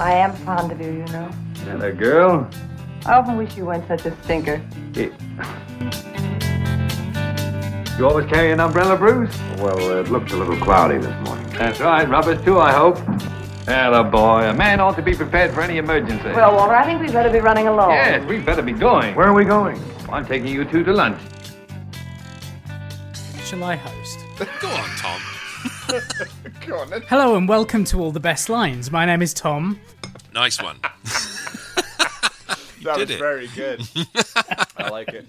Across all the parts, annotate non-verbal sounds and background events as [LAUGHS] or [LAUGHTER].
I am fond of you, you know. Hello, girl. I often wish you weren't such a stinker. You You always carry an umbrella, Bruce? Well, it looked a little cloudy this morning. That's right. Rubbers, too, I hope. Hello, boy. A man ought to be prepared for any emergency. Well, Walter, I think we'd better be running along. yes, we'd better be going. Where are we going? I'm taking you two to lunch. Shall I host? Go on, Tom. Go [LAUGHS] on. Hello and welcome to All the Best Lines. My name is Tom. Nice one. [LAUGHS] That was it. very good. [LAUGHS] I like it.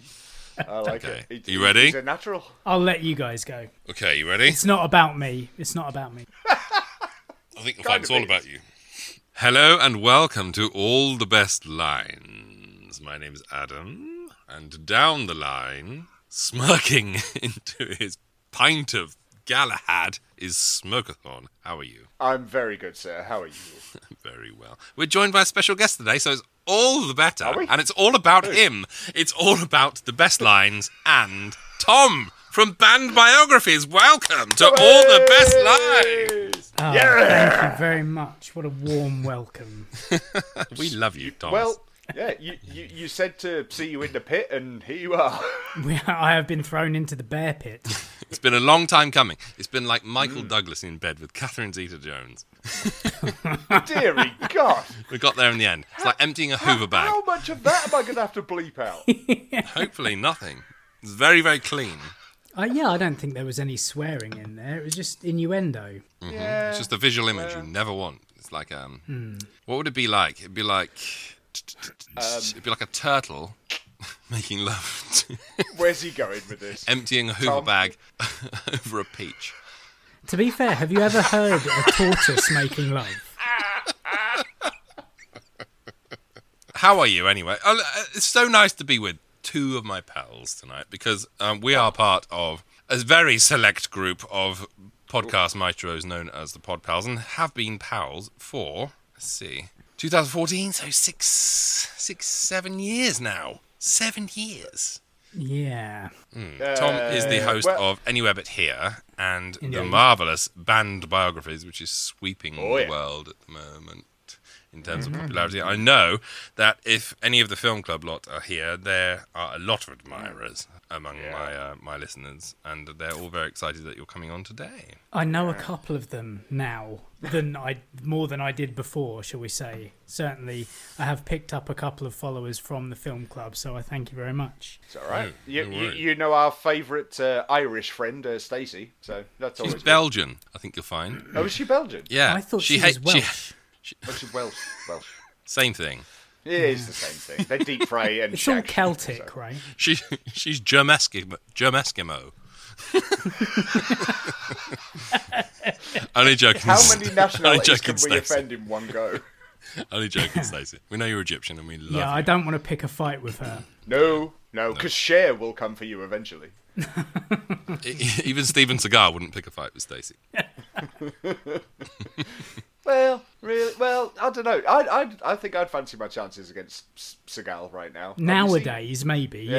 I like Okay. it. You ready? He's a natural. I'll let you guys go. Okay, you ready? It's not about me. It's not about me. [LAUGHS] I think you'll it's all about you. Hello and welcome to All the Best Lines. My name's Adam, and down the line, smirking into his pint of Galahad, is Smokathon. How are you? I'm very good, sir. How are you? [LAUGHS] Very well. We're joined by a special guest today, so it's all the better. Are we? And it's all about him. It's all about the best lines and Tom from Banned Biographies. Welcome to All the Best Lines. Oh, Yeah. Thank you very much. What a warm welcome. [LAUGHS] We love you, Tom. Well, yeah, you, you, you said to see you in the pit, and here you are. [LAUGHS] I have been thrown into the bear pit. [LAUGHS] it's been a long time coming. It's been like Mm. Michael Douglas in bed with Catherine Zeta-Jones. [LAUGHS] Deary God. We got there in the end. It's like emptying a Hoover bag. How much of that am I going to have to bleep out? Hopefully nothing. It's very, very clean. Uh, yeah, I don't think there was any swearing in there. It was just innuendo. Yeah. It's just a visual image you never want. It's like um, what would it be like? It'd be like, it'd be like a turtle [LAUGHS] making love, to, [LAUGHS] Where's he going with this? emptying a Hoover Tom? bag [LAUGHS] over a peach. To be fair, have you ever heard a tortoise making love? How are you anyway? Uh, It's so nice to be with two of my pals tonight because um, we are part of a very select group of podcast maestros known as the Pod Pals and have been pals for, let's see, 2014, so six, six, seven years now. Seven years. Yeah. Tom is the Uh, host well- of Anywhere But Here and the marvelous Banned Biographies, which is sweeping Oh, the yeah. world at the moment in terms Mm-hmm. of popularity. I know that if any of the film club lot are here, there are a lot of admirers among my uh, my listeners, and they're all very excited that you're coming on today. I know a couple of them now than I more than I did before, shall we say. Certainly, I have picked up a couple of followers from the film club, so I thank you very much. It's all right. No, you, no you, you know our favourite uh, Irish friend, uh, Stacey, so that's always She's good. Belgian, I think you'll find. Oh, is she Belgian? Yeah, I thought she, was hate- Welsh. She's Welsh. Welsh. same thing. It is the same thing. They deep fry and It's all Celtic, so- right? She she's Germ Eskimo. Germ Only joking. How many nationalities joking, can we Stacey. offend in one go? Only joking, Stacey. We know you're Egyptian and we love Yeah, you. I don't want to pick a fight with her. No, no, because Cher will come for you eventually. Even Steven Seagal wouldn't pick a fight with Stacey. [LAUGHS] Well, really, well, I don't know. I, I, I think I'd fancy my chances against S- Seagal right now. Have you seen- Nowadays, maybe, yeah.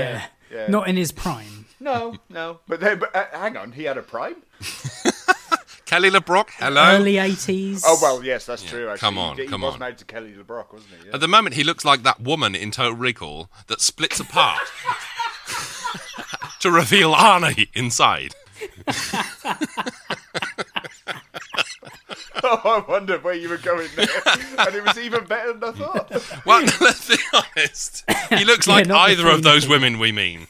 Yeah, yeah. Not in his prime. No, no. But then, but, uh, hang on, he had a prime. [LAUGHS] Kelly LeBrock, hello. Early 80s. Oh well, yes, that's true. Actually, come on, he, he come was on. married to Kelly LeBrock, wasn't he? Yeah. At the moment, he looks like that woman in Total Recall that splits apart [LAUGHS] to reveal Arnie inside. [LAUGHS] [LAUGHS] oh, I wondered where you were going there, [LAUGHS] and it was even better than I thought. Well, [LAUGHS] let's be honest. He looks like not the either of those women we mean.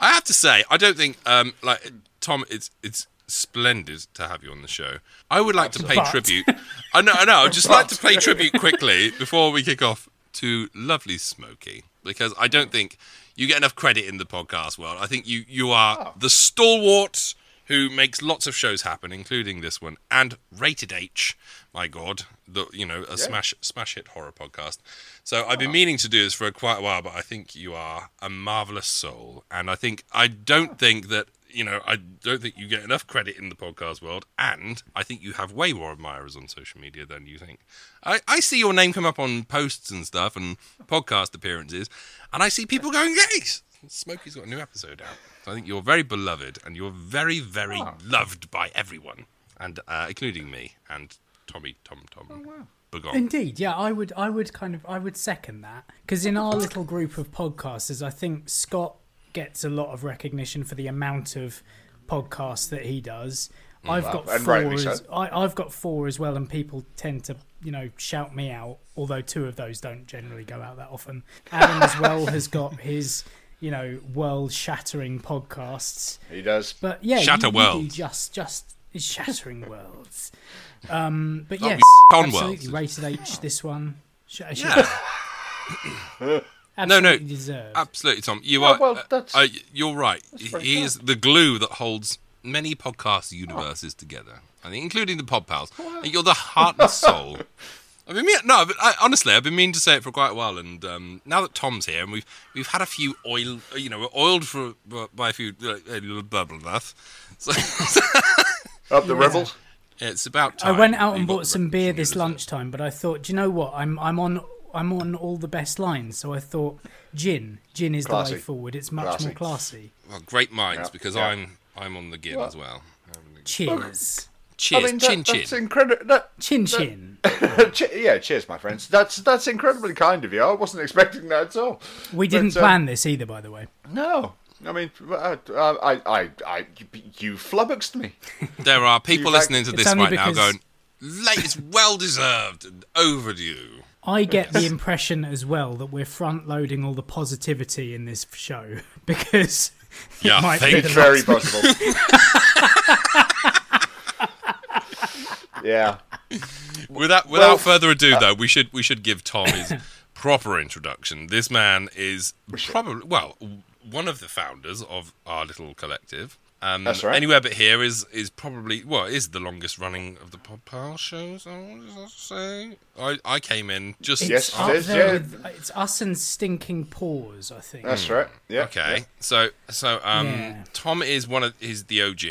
I have to say, I don't think, um, like Tom, it's it's splendid to have you on the show. I would like to pay tribute. I know, I know. I'd just like to pay tribute quickly before we kick off to lovely Smokey because I don't think you get enough credit in the podcast world. I think you you are the stalwart who makes lots of shows happen, including this one and Rated H. My God, the you know a smash smash hit horror podcast. So I've been ah. meaning to do this for quite a while, but I think you are a marvelous soul, and I think I don't ah. think that you know I don't think you get enough credit in the podcast world, and I think you have way more admirers on social media than you think. I, I see your name come up on posts and stuff and podcast appearances, and I see people going, "Yes, Smokey's got a new episode out." So I think you're very beloved, and you're very, very loved by everyone. and uh, including me and Tommy Tom Tom. Oh, wow. Indeed, yeah, I would, I would kind of, I would second that because in our little group of podcasters, I think Scott gets a lot of recognition for the amount of podcasts that he does. I've Wow, got and four. rightly so. As, I, I've got four as well, and people tend to, you know, shout me out. Although two of those don't generally go out that often. Adam as well has got his, you know, world-shattering podcasts. He does. But yeah, Shatter you, you do worlds. just just it's shattering worlds. Um, but yes, on absolutely worlds. rated H. This one, Sh- sh- Yeah. [LAUGHS] No, no, absolutely deserved. absolutely, Tom. You Oh, are. well, uh, that's- uh, you're right. very He is the glue that holds many podcast universes together. I think, including the Pod Pals. And You're the heart and soul. [LAUGHS] I mean, no, but I, honestly, I've been meaning to say it for quite a while, and um, now that Tom's here, and we've we've had a few oil, you know, we're oiled for by a few uh, uh, blah blah blah. So Up the rebels. it's about time. I went out and you bought some beer this lunchtime, but I thought, do you know what? I'm I'm on I'm on all the best lines, so I thought gin, gin is the way forward. It's much Classy. more classy. Well, great minds, Yeah, because yeah. I'm I'm on the gin as well. Cheers, Cheers, I mean, chin that, that's chin. incredible. That, chin chin. che- yeah, cheers, my friends. That's that's incredibly kind of you. I wasn't expecting that at all. We didn't um, plan this either, by the way. No, I mean, uh, I, I, I, you flummoxed me. [LAUGHS] There are people listening to this right now going, "Late, it's well deserved and overdue." I get the impression as well that we're front loading all the positivity in this show [LAUGHS] because Yeah, it might thank be the very possible. [LAUGHS] yeah. Without without Well- further ado, though, we should we should give Tom his [LAUGHS] proper introduction. This man is probably well one of the founders of our little collective. Um, That's right. Anywhere but here is is probably well is the longest running of the Podpal shows. I want to say. I I came in just It's Yes, up it is, there yeah. with, it's us and stinking paws, I think. That's right. Yeah. Okay, so so um, Yeah. Tom is one of is the OG.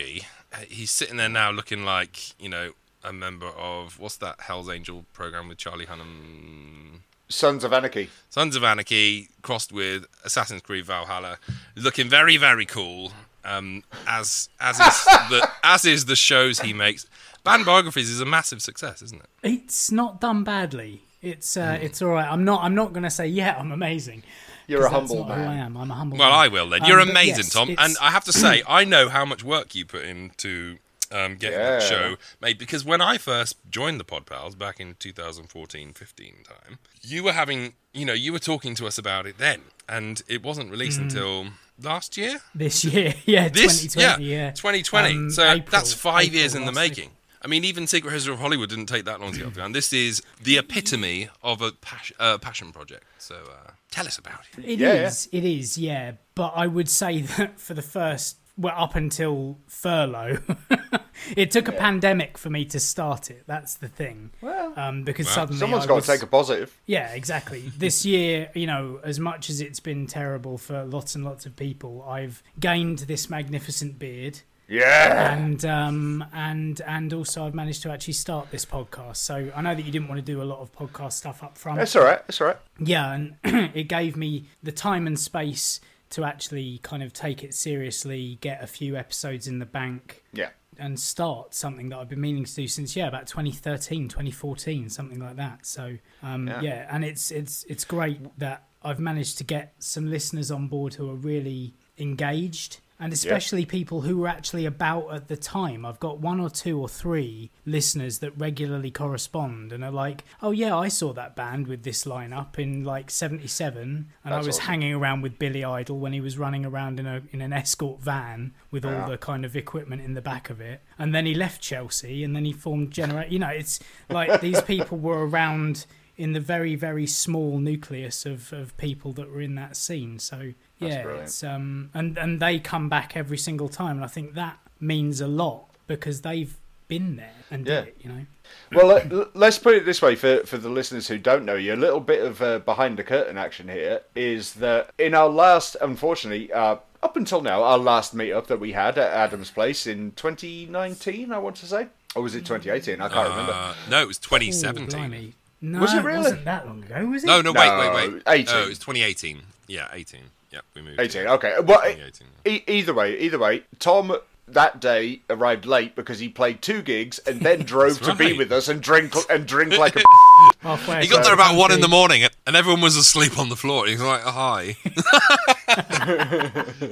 Uh, He's sitting there now, looking like you know a member of what's that Hell's Angel program with Charlie Hunnam, Sons of Anarchy. Sons of Anarchy crossed with Assassin's Creed Valhalla, looking very very cool. Um, as as is [LAUGHS] the as is the shows he makes. Banned biographies is a massive success, isn't it? It's not done badly. It's uh, it's all right. I'm not I'm not gonna say yeah I'm amazing. You're a 'cause that's humble not Who I am. I'm a humble. Well, man. I will then. Um, You're but amazing, yes, Tom. it's- And I have to [CLEARS THROAT] say, I know how much work you put into um, getting that show made because when I first joined the Pod Pals back in 2014 15 time, you were having, you know, you were talking to us about it then, and it wasn't released until last year. this year, [LAUGHS] yeah, This, 2020, yeah, yeah, 2020. Um, so April- that's five April years in the last making. I mean, even Secret History of Hollywood didn't take that long to get off the ground. This is the epitome of a pas- uh, passion project. So uh, tell us about it. It Yeah, yeah. is, It is. Yeah. But I would say [LAUGHS] that for the first, well, up until furlough, [LAUGHS] it took a pandemic for me to start it. That's the thing. Well, Um, because Well, suddenly someone's I got was, to take a positive. Yeah, exactly. [LAUGHS] This year, you know, as much as it's been terrible for lots and lots of people, I've gained this magnificent beard. Yeah. and um, and and also I've managed to actually start this podcast. So I know that you didn't want to do a lot of podcast stuff up front. That's all right. That's all right. Yeah, and [CLEARS THROAT] it gave me the time and space to actually kind of take it seriously, get a few episodes in the bank, Yeah. and start something that I've been meaning to do since yeah about 2013, 2014, something like that. So um, Yeah. yeah. and it's it's it's great that I've managed to get some listeners on board who are really engaged. And especially people who were actually about at the time. I've got one or two or three listeners that regularly correspond and are like, "Oh yeah, I saw that band with this lineup in like '77, and I was awesome. hanging around with Billy Idol when he was running around in a in an escort van with all the kind of equipment in the back of it. And then he left Chelsea, and then he formed Generate. You know, it's like these people were around in the very very small nucleus of of people that were in that scene. So yeah, brilliant. it's um and and they come back every single time, and I think that means a lot because they've been there and Yeah. did it. You know. Well, let, let's put it this way for, for the listeners who don't know you. A little bit of uh, behind the curtain action here is that in our last, unfortunately, uh, up until now, our last meetup that we had at Adam's Place in 2019, I want to say. Or was it 2018? I can't remember. Uh, no, it was 2017. blimey. No, Was it it really? wasn't that long ago, was it? No, no, wait, wait, wait. 18. Oh, it was 2018. Yeah, 18. Yep, we moved. 18, okay. Well, 2018. e- either way, either way, Tom that day arrived late because he played two gigs and then [LAUGHS] drove to be with us and drink [LAUGHS] and drink like a. [LAUGHS] Halfway He got across there about one in the morning, and everyone was asleep on the floor. He was like, "Hi."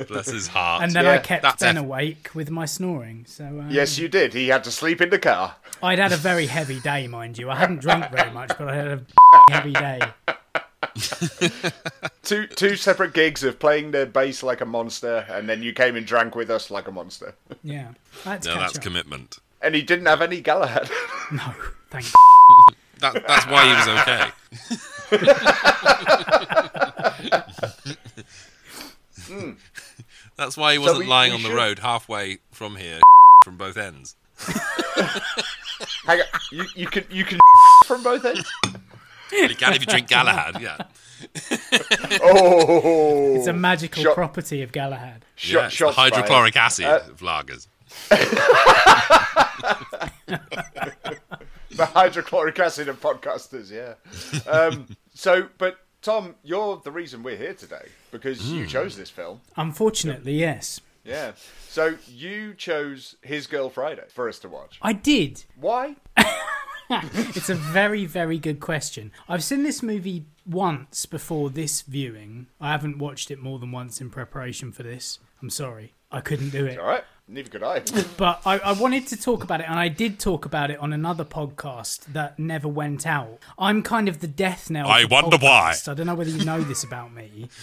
Bless his heart. And then Yeah, I kept that's Ben eff- awake with my snoring. So um, yes, you did. He had to sleep in the car. I'd had a very heavy day, mind you. I hadn't drunk very much, but I had a heavy day. [LAUGHS] Two two separate gigs of playing the bass like a monster, and then you came and drank with us like a monster. [LAUGHS] Yeah, that's no, that's up. commitment. And he didn't have any Galahad. [LAUGHS] No, thank. That, that's why he was okay. Hmm. That's why he wasn't we- lying we on the road halfway from here, from both ends. Hang on, you you can you can from both ends. You can if you drink Galahad, yeah. [LAUGHS] Oh, It's a magical Shot- property of Galahad. shot, yeah it's the hydrochloric acid Uh, of lagers. [LAUGHS] the hydrochloric acid of podcasters. Yeah. Um, [LAUGHS] so, but Tom, you're the reason we're here today because Hmm. you chose this film. Unfortunately, yes, Yeah. So you chose His Girl Friday for us to watch. I did. Why? [LAUGHS] It's a very, very good question. I've seen this movie once before this viewing. I haven't watched it more than once in preparation for this. I'm sorry. I couldn't do it. All right. Neither could I. [LAUGHS] But I, I wanted to talk about it, and I did talk about it on another podcast that never went out. I'm kind of the death knell. I for wonder why. I don't know whether you know this about me. [LAUGHS]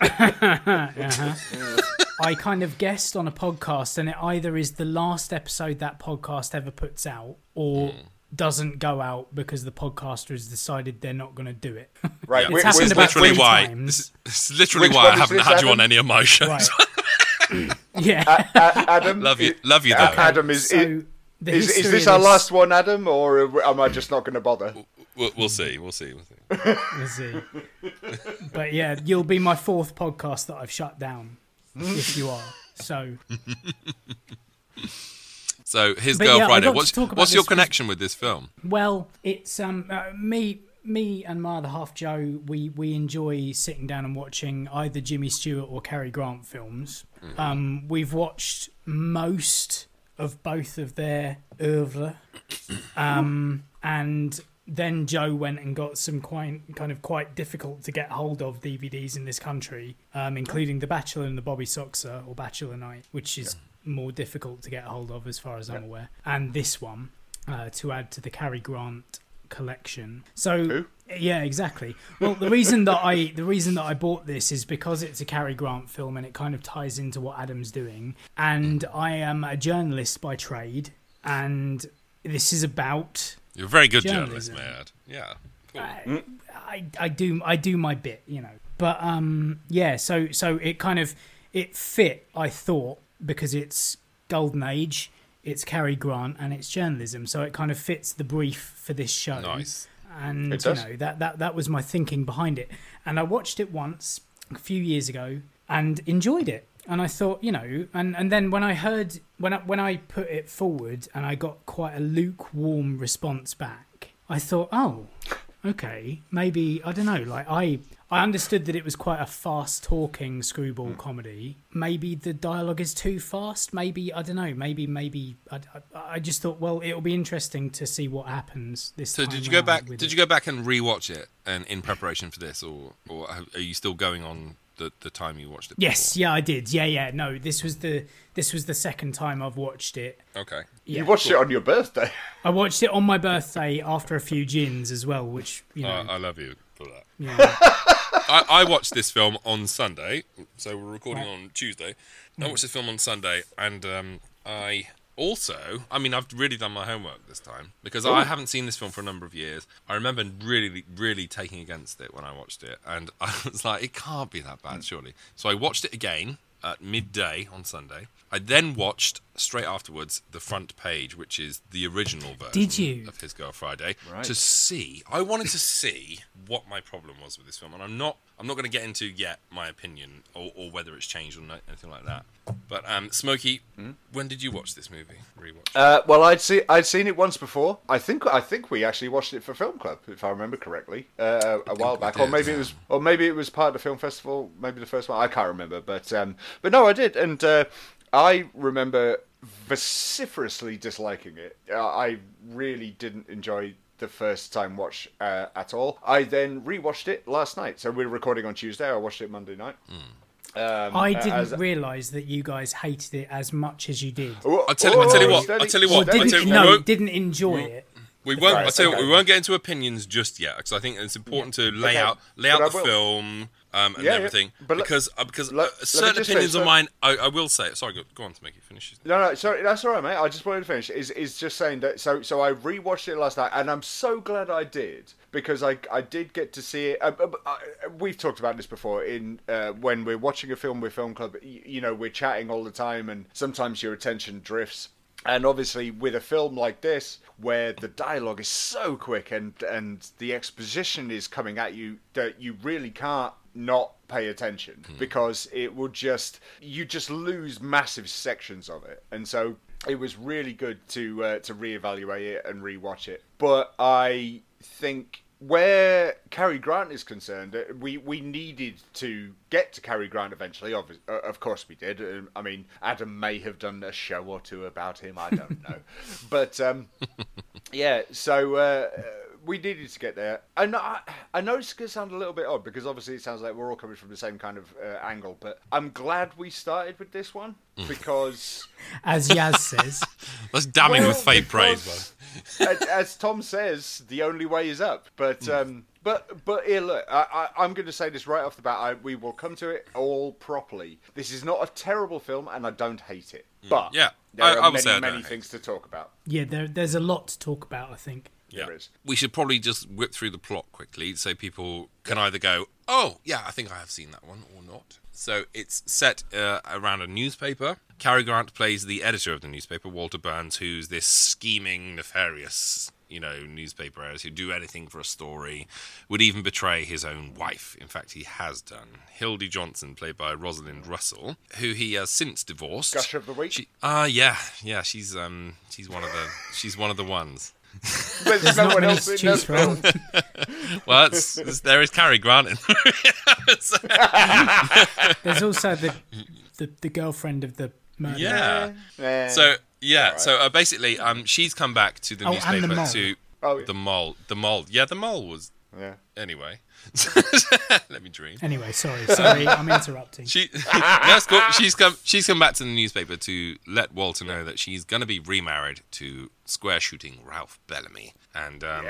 Uh-huh. I kind of guessed on a podcast, and it either is the last episode that podcast ever puts out, or hmm. doesn't go out because the podcaster has decided they're not going to do it. Right. It's whi- happened which- about which- literally three why. times. This is, this is literally Which why I haven't this, had you on any of my shows. right? [LAUGHS] yeah. A- Adam. love you, love you A- though. Adam is. so the is, is this of our last one, Adam, or am I just not going to bother? We'll, we'll see. We'll see. We'll see. We'll see. but yeah, you'll be my fourth podcast that I've shut down, if you are. So [LAUGHS] So his But girl yeah, Friday. What's what's your connection with this film? Well, it's um uh, me me and my other half Joe. We we enjoy sitting down and watching either Jimmy Stewart or Cary Grant films. Um, we've watched most of both of their oeuvre, [COUGHS] um, and then Joe went and got some quite kind of quite difficult to get hold of DVDs in this country, um, including The Bachelor and the Bobby Soxer or Bachelor Knight, which is more difficult to get hold of as far as I'm aware, and this one uh, to add to the Cary Grant collection. So Who? yeah, exactly. Well, the reason that I the reason that I bought this is because it's a Cary Grant film and it kind of ties into what Adam's doing. And I am a journalist by trade, and this is about You're a very good journalist, Journalism. may I add. Yeah. I, I do I do my bit, you know. But um yeah, so so it kind of it fit, I thought, because it's golden age, it's Cary Grant and it's journalism, so it kind of fits the brief for this show. Nice. And It you know, that, that that was my thinking behind it. And I watched it once a few years ago and enjoyed it. And I thought, you know, and, and then when I heard when I, when I put it forward and I got quite a lukewarm response back, I thought, oh, okay, maybe I don't know. Like I I understood that it was quite a fast talking screwball mm. comedy. Maybe the dialogue is too fast. Maybe I don't know. Maybe maybe I, I, I just thought, well, it'll be interesting to see what happens this So time. did you go back? Did it. you go back and rewatch it and in preparation for this, or or are you still going on the, the time you watched it? Yes, yeah, I did. Yeah, yeah. No, this was the this was the second time I've watched it. Okay. Yeah. you watched it on your birthday. [LAUGHS] I watched it on my birthday after a few gins as well, which you know, I I love you for that. yeah. [LAUGHS] I, I watched this film on Sunday, so we're recording Right. on Tuesday. I watched this film on Sunday, and um, I also, I mean, I've really done my homework this time because I oh. haven't seen this film for a number of years. I remember really, really taking against it when I watched it, and [LAUGHS] I was like, it can't be that bad, surely. So I watched it again at midday on Sunday. I then watched straight afterwards the front page, which is the original version Did you? of His Girl Friday, Right. to see. I wanted to see what my problem was with this film, and I'm not. I'm not going to get into yet my opinion or, or whether it's changed or no, anything like that. But um, Smokey, when did you watch this movie? Rewatch. Uh, well, I'd see I'd seen it once before. I think I think we actually watched it for Film Club, if I remember correctly, uh, a while back, or did, maybe it was, or maybe it was part of the film festival, maybe the first one. I can't remember, but um, but no, I did, and uh, I remember vociferously disliking it. Uh, I really didn't enjoy the first time watch uh, at all. I then rewatched it last night. So we're recording on Tuesday. I watched it Monday night. Um, I didn't as- realise that you guys hated it as much as you did. Oh, I'll tell you- I'll tell you oh, what, I'll tell you what, Or I'll tell didn't, you- no, didn't enjoy it. We won't. Right, I tell you what, we won't get into opinions just yet because I think it's important to lay Okay, out lay but out I the will. film um, and Yeah, yeah, everything. but let- because uh, because let- uh, certain opinions of mine, I, I will say. Sorry, go, go on to make it finish. No, no, sorry, that's all right, mate. I just wanted to finish. Is is just saying that. So, so I rewatched it last night, and I'm so glad I did because I I did get to see it. Uh, uh, uh, we've talked about this before. In uh, when we're watching a film with Film Club, you, you know, we're chatting all the time, and sometimes your attention drifts. And obviously, with a film like this, where the dialogue is so quick and and the exposition is coming at you, that you really can't not pay attention because it will just you just lose massive sections of it. And so it was really good to uh, to reevaluate it and rewatch it. But I think where Cary Grant is concerned, uh, we, we needed to get to Cary Grant eventually. Of, uh, of course, we did. Um, I mean, Adam may have done a show or two about him. I don't know, [LAUGHS] but um, yeah. So uh, uh, we needed to get there. And I, I know it's going to sound a little bit odd because obviously it sounds like we're all coming from the same kind of uh, angle. But I'm glad we started with this one because. [LAUGHS] As Yaz says, [LAUGHS] Let's damn him Well, with fake praise. because- as, as Tom says, the only way is up. But um, but but here, look, I, I, I'm going to say this right off the bat. I, we will come to it all properly. This is not a terrible film, and I don't hate it. But Yeah, there I- are I many say I don't many hate things to talk about. yeah, there, there's a lot to talk about. I think. Yeah. There is. We should probably just whip through the plot quickly so people can either go, oh, yeah, I think I have seen that one, or not. So it's set uh, around a newspaper. Cary Grant plays the editor of the newspaper, Walter Burns, who's this scheming, nefarious, you know, newspaper editor who'd do anything for a story, would even betray his own wife. In fact, he has done. Hildy Johnson, played by Rosalind Russell, who he has since divorced. Gush of the week? Ah, yeah, yeah, she's um, she's one of the, she's one of the ones. There's, There's no one else to in choose this film. from. [LAUGHS] Well, it's, it's, there is Cary Grant in. So- [LAUGHS] There's also the, the the girlfriend of the murderer. yeah. Eh. So yeah. So uh, basically, um, she's come back to the Oh, and the newspaper to Oh, yeah. the mole. The mole. Yeah, the mole was yeah. anyway. [LAUGHS] Let me dream. Anyway, sorry, sorry, I'm [LAUGHS] interrupting. She that's cool. She's come. She's come back to the newspaper to let Walter know that she's going to be remarried to square shooting Ralph Bellamy, and um,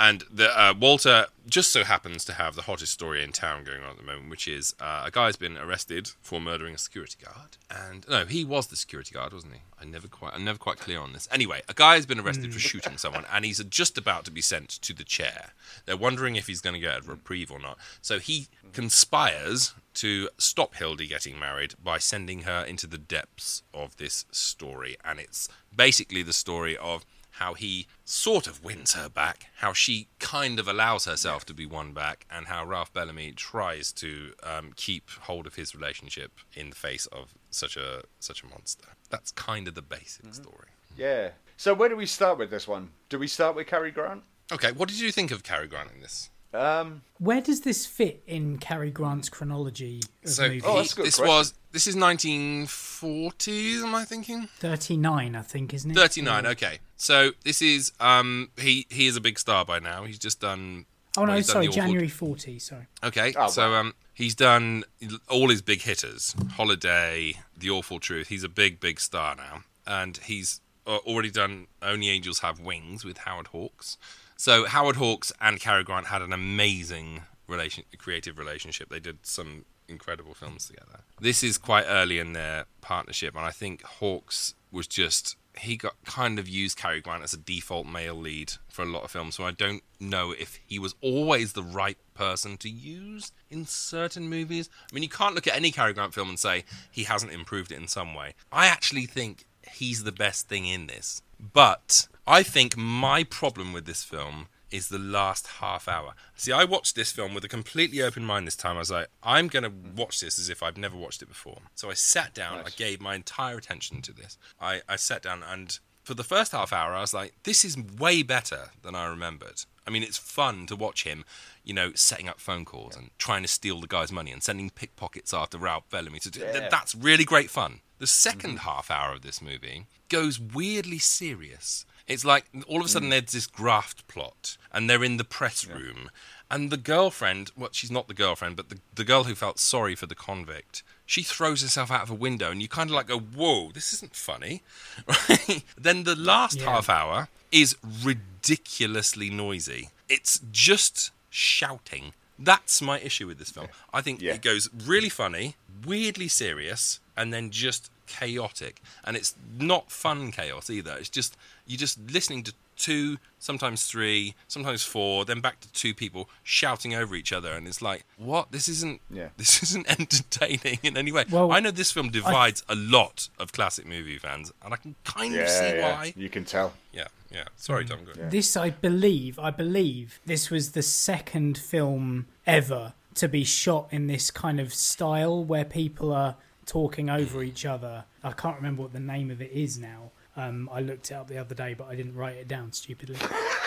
and the uh, Walter just so happens to have the hottest story in town going on at the moment, which is uh, a guy's been arrested for murdering a security guard, and no, he was the security guard, wasn't he? I never quite, I'm never quite clear on this. Anyway, a guy has been arrested for shooting someone, and he's just about to be sent to the chair. They're wondering if he's going to get a reprieve or not. So he conspires to stop Hildy getting married by sending her into the depths of this story, and it's basically the story of how he sort of wins her back, how she kind of allows herself to be won back, and how Ralph Bellamy tries to um, keep hold of his relationship in the face of such a such a monster. That's kind of the basic story. Yeah. So where do we start with this one? Do we start with Cary Grant? Okay, what did you think of Cary Grant in this? Um, Where does this fit in Cary Grant's chronology of So movies? Oh, he- that's a good this question. was this is 1940s. Am I thinking? 39, I think, isn't it? 39. Okay, so this is um he he is a big star by now. He's just done. Oh well, no, sorry, January 40. Sorry. Okay, Oh, so um, he's done all his big hitters: Holiday, The Awful Truth. He's a big, big star now, and he's uh, already done Only Angels Have Wings with Howard Hawks. So Howard Hawks and Cary Grant had an amazing relation, creative relationship. They did some incredible films together. This is quite early in their partnership, and I think Hawks was just he got kind of used Cary Grant as a default male lead for a lot of films. So I don't know if he was always the right person to use in certain movies. I mean, you can't look at any Cary Grant film and say he hasn't improved it in some way. I actually think he's the best thing in this. But I think my problem with this film is the last half hour. See, I watched this film with a completely open mind this time. I was like, I'm going to watch this as if I've never watched it before. So I sat down, I gave my entire attention to this. I, I sat down, and for the first half hour, I was like, this is way better than I remembered. I mean, it's fun to watch him, you know, setting up phone calls and trying to steal the guy's money and sending pickpockets after Ralph Bellamy. To do, th- Yeah. that's really great fun. The 2nd mm-hmm. half hour of this movie goes weirdly serious. It's like all of a sudden mm. there's this graft plot, and they're in the press room, and the girlfriend, well, she's not the girlfriend, but the, the girl who felt sorry for the convict, she throws herself out of a window, and you kind of like go, whoa, this isn't funny. [LAUGHS] Right? then the last Yeah. half hour is ridiculously noisy. It's just shouting. That's my issue with this film. I think Yeah. it goes really funny, weirdly serious, and then just chaotic. And it's not fun chaos either. It's just you're just listening to two, sometimes three, sometimes four, then back to two people shouting over each other, and it's like, what? This isn't. Yeah. [LAUGHS] This isn't entertaining in any way. Well, I know this film divides a lot of classic movie fans, and I can kind Yeah, of see yeah. why. You can tell. Yeah, yeah. Sorry, Tom. Go. This, I believe, I believe this was the second film ever to be shot in this kind of style where people are talking over each other. I can't remember what the name of it is now. Um, I looked it up the other day, but I didn't write it down stupidly.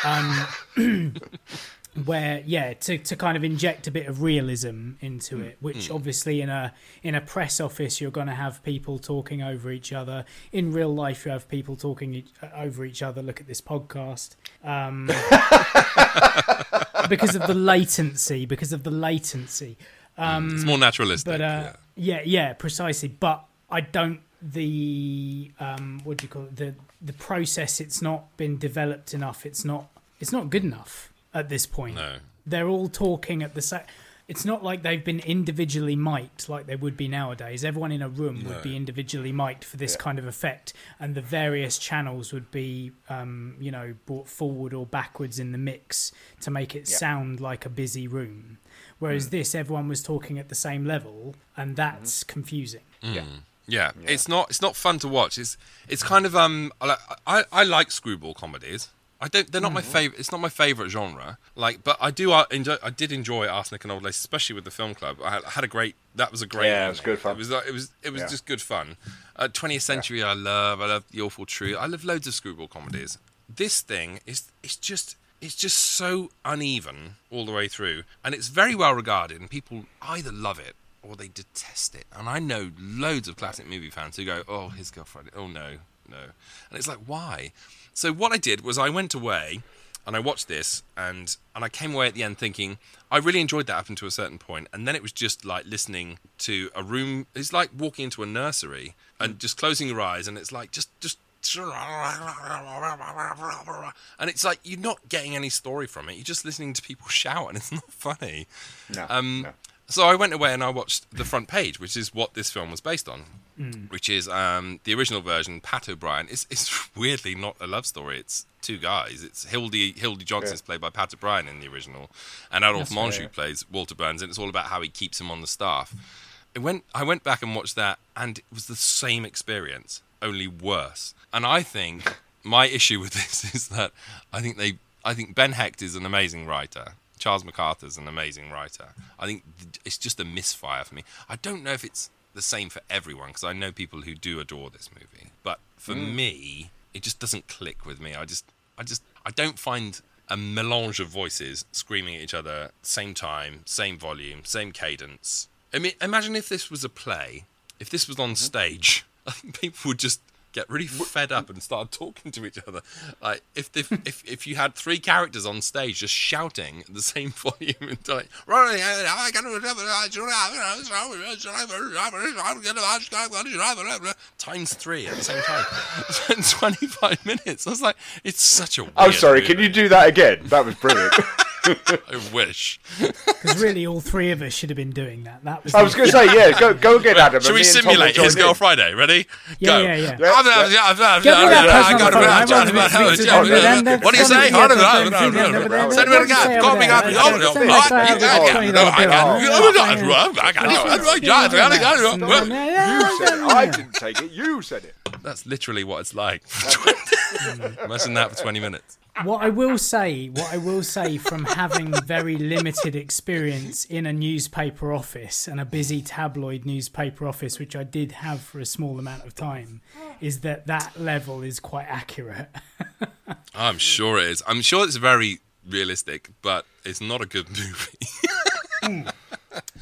Um, [CLEARS THROAT] where, yeah, to, to kind of inject a bit of realism into it, which obviously in a in a press office you're going to have people talking over each other. In real life, you have people talking each, over each other. Look at this podcast. Um, [LAUGHS] because of the latency, because of the latency. It's more naturalistic. But uh, yeah. Yeah, yeah, precisely. But I don't the um, what do you call it? The the process. It's not been developed enough. It's not. It's not good enough at this point. No. They're all talking at the same. It's not like they've been individually mic'd like they would be nowadays. Everyone in a room would be individually mic'd for this kind of effect, and the various channels would be, um, you know, brought forward or backwards in the mix to make it sound like a busy room. Whereas this, everyone was talking at the same level, and that's confusing. Yeah. Yeah, it's not it's not fun to watch. It's it's kind of um I like- I, I like screwball comedies. I don't they're not my favorite. It's not my favorite genre. Like, but I do uh, enjoy. I did enjoy Arsenic and Old Lace, especially with the film club. I had, a great. That was a great. Yeah, it was good fun. It was like- it was it was Yeah. just good fun. Uh, 20th Century, I love. I love The Awful Truth. I love loads of screwball comedies. This thing is it's just it's just so uneven all the way through, and it's very well regarded, and people either love it or they detest it. And I know loads of classic movie fans who go, "Oh, his girlfriend. Oh no, no," and it's like, why? So what I did was I went away and I watched this, and and I came away at the end thinking I really enjoyed that up until a certain point, and then it was just like listening to a room. It's like walking into a nursery and just closing your eyes, and it's like just just. And it's like you're not getting any story from it. You're just listening to people [LAUGHS] shout, and it's not funny. No. Um, no. So I went away and I watched the front page, which is what this film was based on, which is um, the original version. Pat O'Brien. It's, it's [LAUGHS] weirdly not a love story. It's two guys. It's Hildy Hildy Johnson Johnson's played by Pat O'Brien in the original, and Adolphe That's right, yeah. plays Walter Burns, and it's all about how he keeps him on the staff. It went. I went back and watched that, and it was the same experience, only worse. And I think my issue with [LAUGHS] this is that I think they. I think Ben Hecht is an amazing writer. Charles MacArthur's an amazing writer. I think it's just a misfire for me. I don't know if it's the same for everyone because I know people who do adore this movie, but for hmm. me, it just doesn't click with me. I just, I just, I don't find a melange of voices screaming at each other, same time, same volume, same cadence. I mean, imagine if this was a play. If this was on mm-hmm. stage, I think people would just get really fed up and start talking to each other. Like if if if, if you had three characters on stage just shouting at the same volume and like times three at the same time, twenty five minutes. I was like, it's such a. Oh, weird sorry. movie. Can you do that again? That was brilliant. I wish. Because really, all three of us should have been doing that. That was. I was going to say, yeah. Go, go again, Adam. Should we me and Tom will simulate join his in. girl Friday? Ready? Yeah, Go. yeah, yeah. Yeah, yeah. Get rid of that person on the phone. I want to speak to them. Then What do you say? somebody Hold else on. will no, see no, them no, over no. there. Send me What a do you say. Call me up. I. I. I. I. I. I didn't take it. You said it. That's literally what it's like. [LAUGHS] Imagine that for 20 minutes. What I will say, what I will say from having very limited experience in a newspaper office and a busy tabloid newspaper office, which I did have for a small amount of time, is that that level is quite accurate. [LAUGHS] I'm sure it is. I'm sure it's very realistic, but it's not a good [LAUGHS] movie.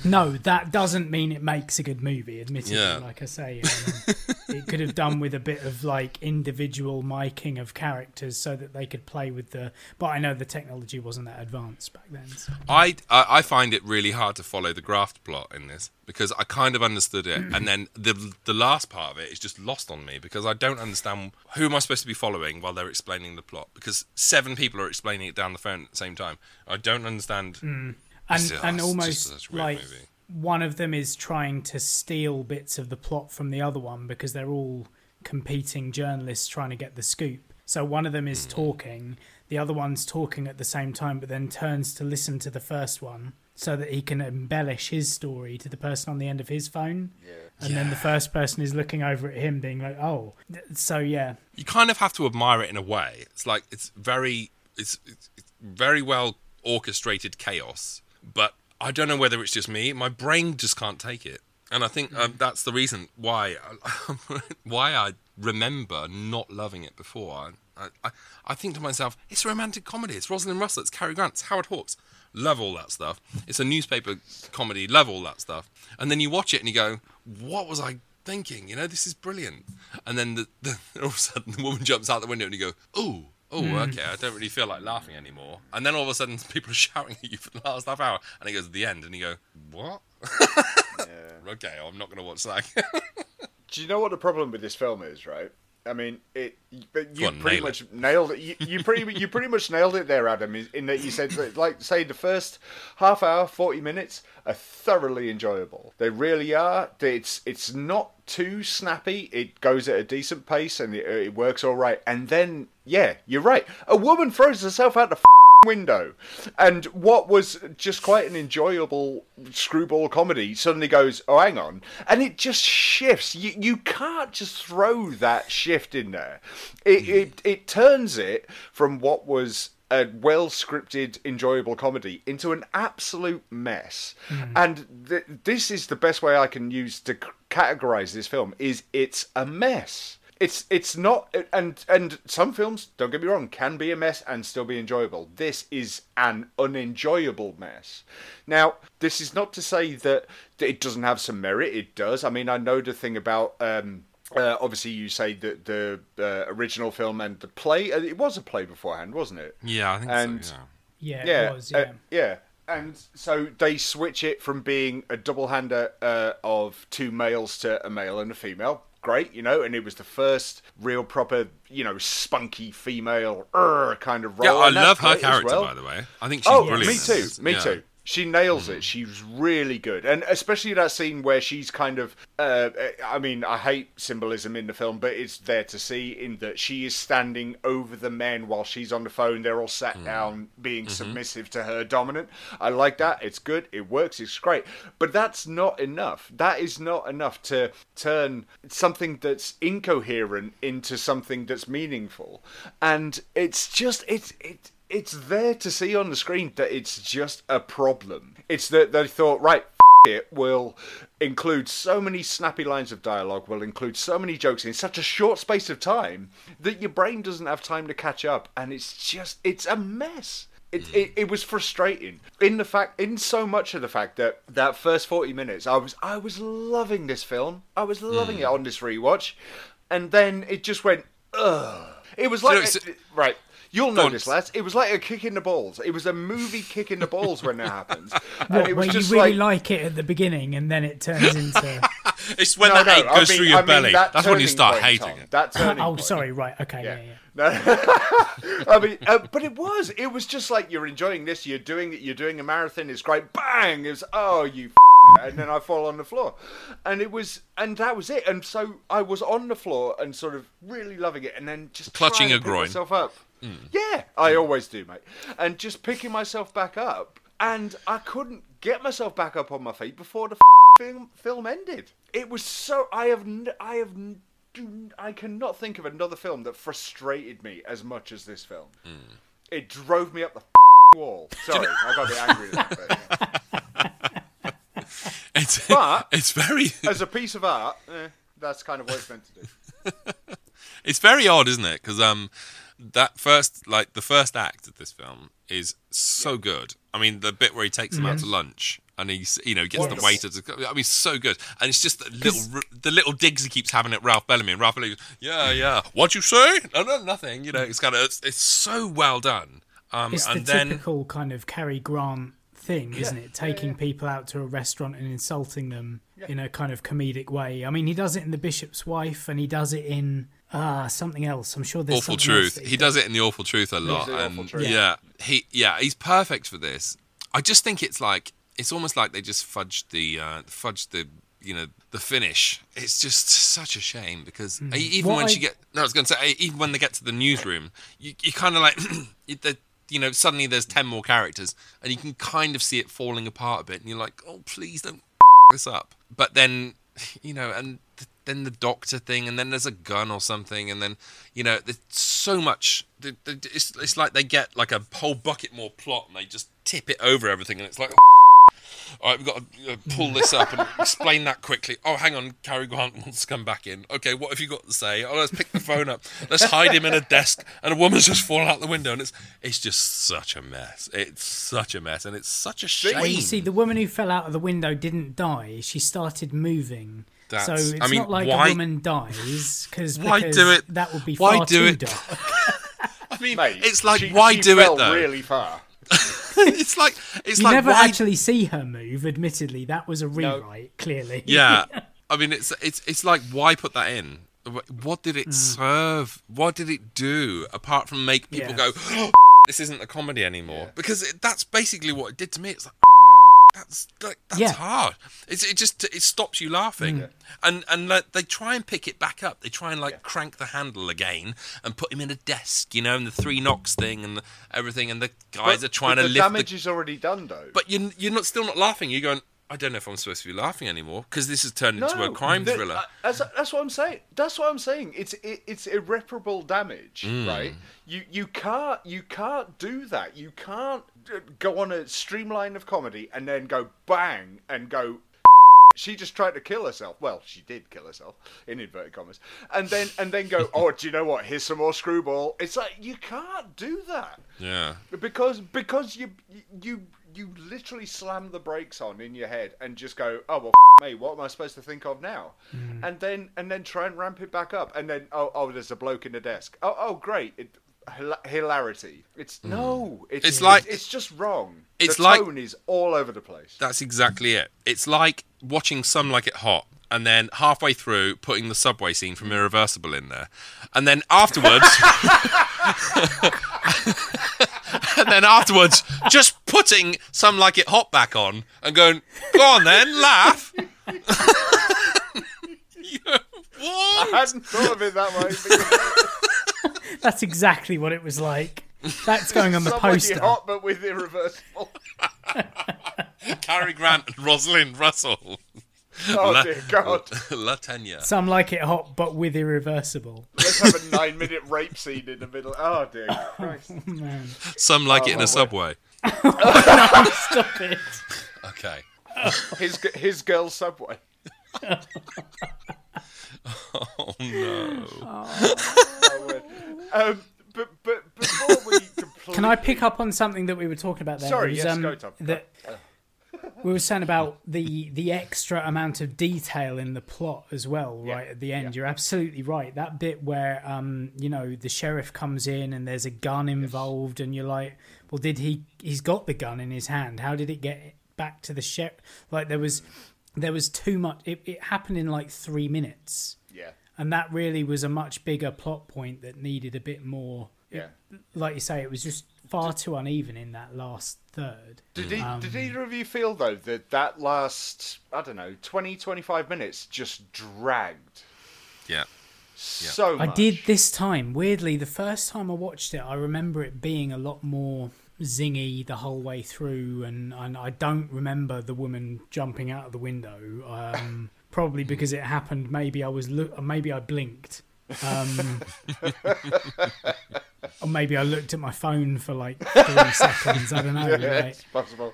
no, that doesn't mean it makes a good movie. Admittedly, Yeah. like I say. Um, it could have done with a bit of like individual miking of characters so that they could play with the. But I know the technology wasn't that advanced back then. So. I, I find it really hard to follow the graft plot in this because I kind of understood it, and then the the last part of it is just lost on me because I don't understand who am I supposed to be following while they're explaining the plot because seven people are explaining it down the phone at the same time. I don't understand. Mm. and It's- oh, and it's almost just such a weird like movie. One of them is trying to steal bits of the plot from the other one because they're all competing journalists trying to get the scoop. So one of them is Hmm. talking, the other one's talking at the same time, but then turns to listen to the first one so that he can embellish his story to the person on the end of his phone. And then the first person is looking over at him, being like, "Oh, so yeah, you kind of have to admire it in a way. It's like it's very it's, it's, it's very well orchestrated chaos, but I don't know whether it's just me. My brain just can't take it, and I think um, that's the reason why [LAUGHS] why I remember not loving it before. I, I I think to myself, it's a romantic comedy. It's Rosalind Russell. It's Cary Grant. It's Howard Hawks. Love all that stuff. It's a newspaper comedy. Love all that stuff. And then you watch it and you go, what was I thinking? You know, this is brilliant. And then the, [LAUGHS] the, all of a sudden the woman jumps out the window and you go, oh, oh, hmm. okay, I don't really feel like laughing anymore. And then all of a sudden [LAUGHS] people are shouting at you for the last half hour. And it goes to the end and you go, what? [LAUGHS] Okay, I'm not going to watch that. [LAUGHS] Do you know what the problem with this film is, right? I mean, it. But you on, pretty much nailed it. You, you pretty you pretty much nailed it there, Adam. In in that you said that, like say the first half hour, forty minutes are thoroughly enjoyable. They really are. It's it's not too snappy. It goes at a decent pace and it, it works all right. And then yeah, you're right. A woman throws herself out the. F- window and what was just quite an enjoyable screwball comedy suddenly goes oh hang on and it just shifts you, you can't just throw that shift in there it, mm. it, it turns it from what was a well scripted, enjoyable comedy into an absolute mess. Mm. And th- this is the best way I can use to c- categorize this film: is it's a mess. It's it's not, and and some films, don't get me wrong, can be a mess and still be enjoyable. This is an unenjoyable mess. Now, this is not to say that, that it doesn't have some merit. It does. I mean, I know the thing about. Um, uh, obviously, you say that the uh, original film and the play. uh, It was a play beforehand, wasn't it? yeah, I think And- so. Yeah. yeah, yeah, it was, uh, yeah." yeah. And so they switch it from being a double hander uh, of two males to a male and a female. Great, you know, and it was the first real proper, you know, spunky female kind of role. Yeah, I love her character, well. by the way. I think she's Oh, brilliant. me too. Me Yeah. too. She nails Mm. it. She's really good, and especially that scene where she's kind of. Uh, I mean, I hate symbolism in the film, but it's there to see in that she is standing over the men while she's on the phone. They're all sat Mm. down, being Mm-hmm. submissive to her dominant. I like that. It's good. It works. It's great. But that's not enough. That is not enough to turn something that's incoherent into something that's meaningful. And it's just it's it it's there to see on the screen that it's just a problem. It's that they thought, right, f- it will include so many snappy lines of dialogue, will include so many jokes in such a short space of time that your brain doesn't have time to catch up, and it's just it's a mess. It, it, it was frustrating in the fact in so much of the fact that that first 40 minutes I was I was loving this film. I was loving it hmm. on this rewatch. And then it just went ugh. It was like So- so- right You'll know on. this, lads. It was like a kick in the balls. It was a movie kick in the balls when that happens. [LAUGHS] And What, it where was you really like, like... it at the beginning and then it turns into. [LAUGHS] It's when No, that no, ache I goes mean- through your I mean belly. that That's when you start point, hating Tom. it. That [LAUGHS] turning oh, point. sorry, right. Okay, yeah, Yeah. yeah. I mean, uh, but it was. It was just like you're enjoying this. You're doing it. You're doing a marathon. It's great. Bang! It was oh you, f- and then I fall on the floor, and it was, and that was it. And so I was on the floor and sort of really loving it, and then just Clutching trying your groin. myself up. Yeah, I always do, mate. And just picking myself back up, and I couldn't get myself back up on my feet before the film film ended. It was so. I have. I have. I cannot think of another film that frustrated me as much as this film. It drove me up the wall. [LAUGHS] Sorry, I got a bit angry at that. But, [LAUGHS] It's, But- it's very. [LAUGHS] As a piece of art, eh, that's kind of what it's meant to do. it's very odd, isn't it? Because um, that first like the first act of this film is so good. I mean, the bit where he takes him out to lunch and he you know gets the waiter to. I mean, so good, and it's just the little the little digs he keeps having at Ralph Bellamy, and Ralph Bellamy, goes, yeah, yeah, what'd you say? No, no, nothing. You know, it's kind of it's, it's so well done. Um, It's the and then typical kind of Cary Grant thing, isn't it? Taking people out to a restaurant and insulting them in a kind of comedic way. I mean, he does it in The Bishop's Wife, and he does it in ah something else. I'm sure there's awful something else truth. that He does it in the awful truth a lot, the and Awful Truth. yeah, he yeah he's perfect for this. I just think it's like it's almost like they just fudged the uh, fudged the you know the finish. It's just such a shame because e- even What when I- she get no, I was going to say even when they get to the newsroom, you you kind of like [CLEARS THROAT] you- the- you know suddenly there's ten more characters and you can kind of see it falling apart a bit, and you're like, oh please don't [LAUGHS] this up. But then, [LAUGHS] you know, and th- then the doctor thing, and then there's a gun or something, and then, you know, there's so much. It's, it's like they get like a whole bucket more plot, and they just tip it over everything, and it's like. [LAUGHS] All right, we've got to pull this up and [LAUGHS] explain that quickly. Oh, hang on, Cary Grant wants to come back in. Okay, what have you got to say? Oh, let's pick the phone up. Let's hide him in a [LAUGHS] desk, and a woman's just fallen out the window, and it's it's just such a mess. It's such a mess, and it's such a shame. Well, you see, the woman who fell out of the window didn't die. She started moving. So it's I mean, not like why- a woman dies cause, Why because do it- That would be why far do too it- dark. [LAUGHS] I mean, Mate, it's like she- why she do fell it though? Really far. [LAUGHS] [LAUGHS] it's like it's You like never why actually see her move. Admittedly, that was a rewrite. Clearly, yeah i mean it's it's it's like why put that in what did it mm. serve what did it do apart from make people Yeah. go [GASPS] this isn't a comedy anymore because it, that's basically what it did to me it's like that's like, that's Yeah. hard it's, it just it stops you laughing mm. and and like, they try and pick it back up they try and like crank the handle again and put him in a desk you know and the three knocks thing and the, everything and the guys But- are trying but to the lift damage the is already done, though. but you're you're not still not laughing. You're going. I don't know if I'm supposed to be laughing anymore because this has turned into a crime the- thriller. uh, that's, that's what I'm saying. That's what I'm saying. It's it, it's irreparable damage, Mm. right? You you can't you can't do that. You can't uh, go on a streamline of comedy and then go bang and go. [LAUGHS] She just tried to kill herself. Well, she did kill herself in inverted commas, and then and then go. [LAUGHS] Oh, do you know what? Here's some more screwball. It's like you can't do that yeah, because because you you you literally slam the brakes on in your head and just go oh well f- me what am i supposed to think of now? Mm. And then and then try and ramp it back up and then oh oh there's a bloke in the desk. Oh oh great it, hila- hilarity. It's mm. no it's, It's like- it's, just wrong. it's the like- tone is all over the place. That's exactly it. It's like watching Some Like It Hot and then halfway through putting the subway scene from Irreversible in there, and then afterwards, [LAUGHS] [LAUGHS] and then afterwards, just putting Some Like It Hot back on and going, "Go on then, laugh." [LAUGHS] You know, i hadn't thought of it that way [LAUGHS] that's exactly what it was like. That's going on the somebody poster. hot but with irreversible [LAUGHS] Cary Grant and Rosalind Russell. oh La- dear god La Tenya. Some like it hot, but with irreversible. Let's have a nine minute rape scene in the middle oh dear christ Some like it in my a subway. no, Stop it. Okay. his his girl subway [LAUGHS] Oh no. Oh, word. um, but but before we completely... Can I pick up on something that we were talking about there? Sorry, It was, yes, um, go, Tom. Go. that [LAUGHS] we were saying about the the extra amount of detail in the plot as well, right at the end. You're absolutely right. That bit where um, you know, the sheriff comes in and there's a gun involved and you're like, well, did he he's got the gun in his hand. How did it get back to the sheriff? Like there was there was too much it, it happened in like 3 minutes. Yeah, And that really was a much bigger plot point that needed a bit more yeah. like you say, it was just far too uneven in that last third. Did, he, Um, did either of you feel, though, that that last, I don't know, 20, 25 minutes just dragged Yeah. so I much? did this time. Weirdly, the first time I watched it, I remember it being a lot more zingy the whole way through, and, and I don't remember the woman jumping out of the window. Um, [LAUGHS] probably because it happened. Maybe I was look. Maybe I blinked. Um, [LAUGHS] or maybe I looked at my phone for like three [LAUGHS] seconds. I don't know. Yeah, right? it's possible.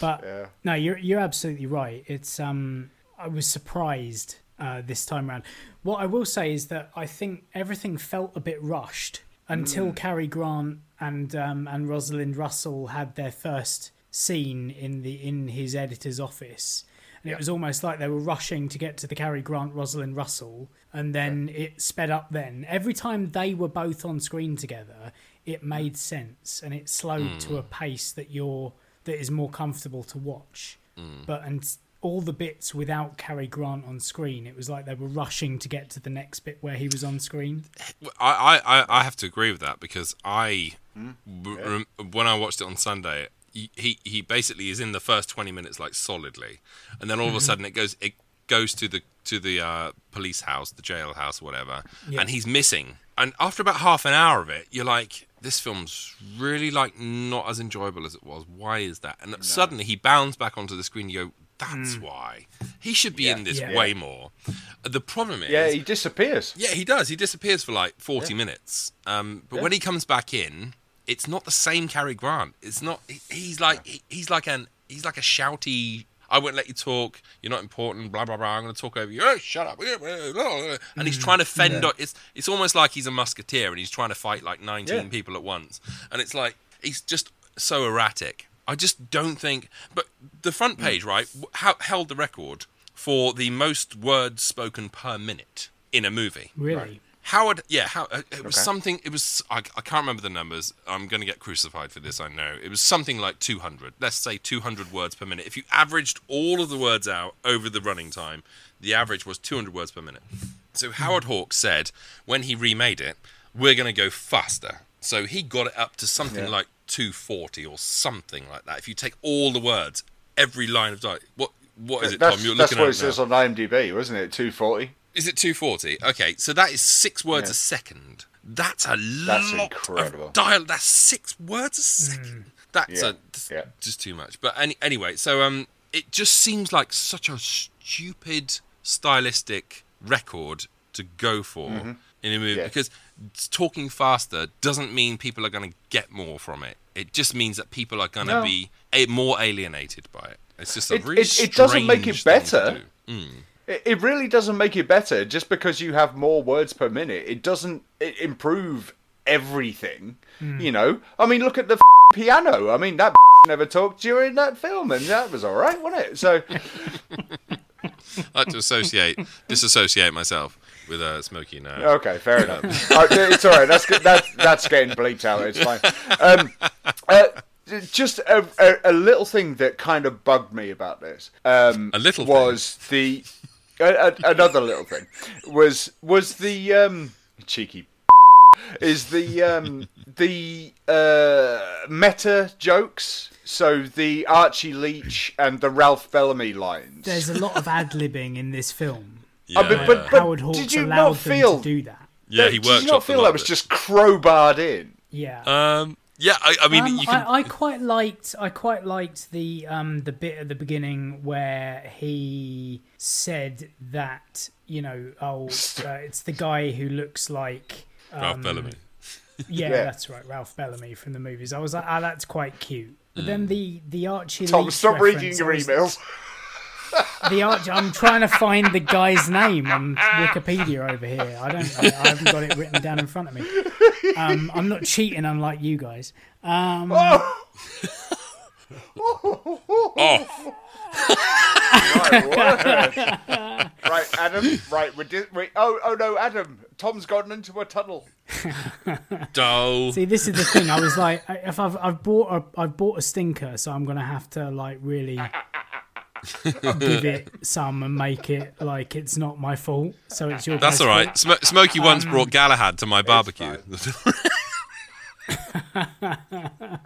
But Yeah. no, you're you're absolutely right. It's um, I was surprised uh, this time around. What I will say is that I think everything felt a bit rushed until Cary Grant and um, and Rosalind Russell had their first scene in the in his editor's office. And it was almost like they were rushing to get to the Cary Grant Rosalind Russell, and then it sped up. Then. Every time they were both on screen together, it hmm. made sense, and it slowed hmm. to a pace that you're that is more comfortable to watch. Hmm. But and all the bits without Cary Grant on screen, it was like they were rushing to get to the next bit where he was on screen. I, I, I- I have to agree with that because I, w- rem- when I watched it on Sunday, he, he, basically is in the first twenty minutes like solidly, and then all of a sudden it goes it goes to the to the uh, police house, the jail house, whatever, Yeah. and he's missing. And after about half an hour of it, you're like, this film's really like not as enjoyable as it was. Why is that? And suddenly he bounds back onto the screen. You go, that's why he should be in this Yeah. way more. The problem is, Yeah, he disappears. yeah, he does. He disappears for like 40 minutes. Um, but when he comes back in, it's not the same Cary Grant. It's not. He's like he- he's like an he's like a shouty. I won't let you talk. You're not important. Blah blah blah. I'm going to talk over you. Oh, shut up. And he's trying to fend. off It's it's almost like he's a musketeer and he's trying to fight like 19 Yeah. people at once. And it's like he's just so erratic. I just don't think. But the front mm. page, right, w- held the record for the most words spoken per minute in a movie. Really, Howard, yeah, how, uh, it was Okay. something. It was I, I can't remember the numbers. I'm going to get crucified for this. I know it was something like 200. Let's say 200 words per minute. If you averaged all of the words out over the running time, the average was 200 words per minute. So Howard Hawks said when he remade it, we're going to go faster. So he got it up to something Yeah. like 240 or something like that. If you take all the words, every line of dialogue, what what is it, That's, Tom? You're that's what at it it now. says on IMDb, wasn't it? 240. Is it 240? Okay, so that is six words Yeah. a second. That's a That's lot incredible. of dial. That's six words a second. That's Yeah, a, that's yeah. just too much. But any, anyway, so um, it just seems like such a stupid stylistic record to go for in a movie Mm-hmm. Because talking faster doesn't mean people are going to get more from it. It just means that people are going to No. be a, more alienated by it. It's just a It- really it- it doesn't make it strange thing to better. Mm. It, it really doesn't make it better just because you have more words per minute. It doesn't it improve everything. You know, I mean, look at the f- piano. I mean, that never talked during that film, and that was all right, wasn't it? So, [LAUGHS] I like to associate, disassociate myself with uh, Smokey now. okay, fair enough. [LAUGHS] All right, it's all right. That's. That's that's getting bleeped out. It's fine. Um, [LAUGHS] uh, just a, a, a little thing that kind of bugged me about this. Um, A little was the a, a, another little thing was was the um, cheeky [LAUGHS] is the um, the uh, meta jokes. So the Archie Leach and the Ralph Bellamy lines. there's a lot of ad libbing in this film. [LAUGHS] Yeah, Oh, but- yeah. but- Howard Hawks did you allowed not them feel- to do that. yeah, he Did you not feel that was just crowbarred in? Yeah. Um, yeah, I, I mean, Um, you can. I, I quite liked I quite liked the um the bit at the beginning where he said that you know oh [LAUGHS] uh, it's the guy who looks like Ralph um, Bellamy. yeah, Yeah. that's right Ralph Bellamy from the movies I was like oh that's quite cute but then the the Archie Tom, Leach stop reading your I was- emails. The Archie I'm trying to find the guy's name on Wikipedia over here I don't I, I haven't got it written down in front of me um, I'm not cheating unlike you guys um, Oh, [LAUGHS] My word. [LAUGHS] right, Adam. Right, we're, di- we Oh, oh no, Adam. Tom's gotten into a tunnel. dull. See, this is the thing. I was like, if I've I've bought a I've bought a stinker, so I'm gonna have to like really [LAUGHS] give it some and make it like it's not my fault. So it's your. That's all right. fault. Sm- Smokey once Um, brought Galahad to my barbecue. [LAUGHS]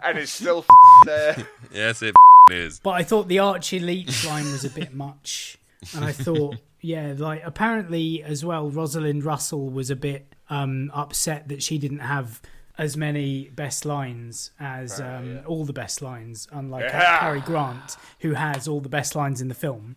And it's still f- [LAUGHS] there. yes, it is. But I thought the Archie Leach line was a bit much, and I thought, yeah, like apparently as well, Rosalind Russell was a bit um, upset that she didn't have as many best lines as um, all the best lines, unlike Yeah. Cary Grant, who has all the best lines in the film.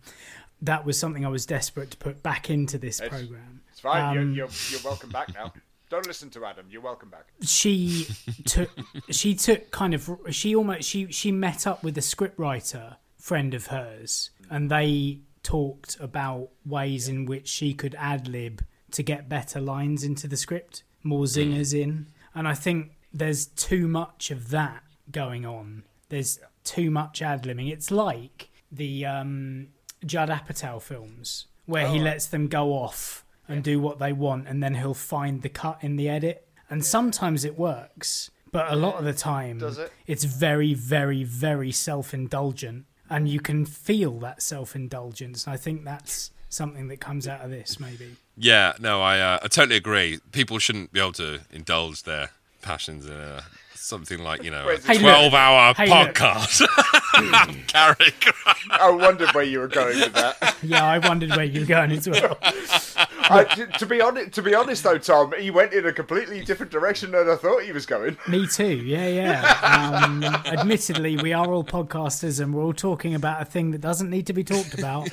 That was something I was desperate to put back into this program. It's fine. Um, you're, you're, you're welcome back now. Don't listen to Adam. You're welcome back. she took she took kind of she almost she she met up with a scriptwriter friend of hers and they talked about ways in which she could ad lib to get better lines into the script more zingers in and i think there's too much of that going on there's too much ad libbing. It's like the um, Judd Apatow films where he lets them go off and do what they want, and then he'll find the cut in the edit. And sometimes it works, but a lot of the time, Does it? it's very, very, very self-indulgent, and you can feel that self-indulgence. And I think that's something that comes out of this, maybe. Yeah, no, I uh, I totally agree. People shouldn't be able to indulge their passions in uh, something like you know a Wait, Hey, look. twelve-hour Hey, podcast. [LAUGHS] [LAUGHS] Carrick. I wondered where you were going with that. [LAUGHS] Yeah, I wondered where you were going as well. [LAUGHS] I, to, to be honest, to be honest though, Tom, he went in a completely different direction than I thought he was going. Me too. Yeah, yeah. Um, admittedly, we are all podcasters, and we're all talking about a thing that doesn't need to be talked about.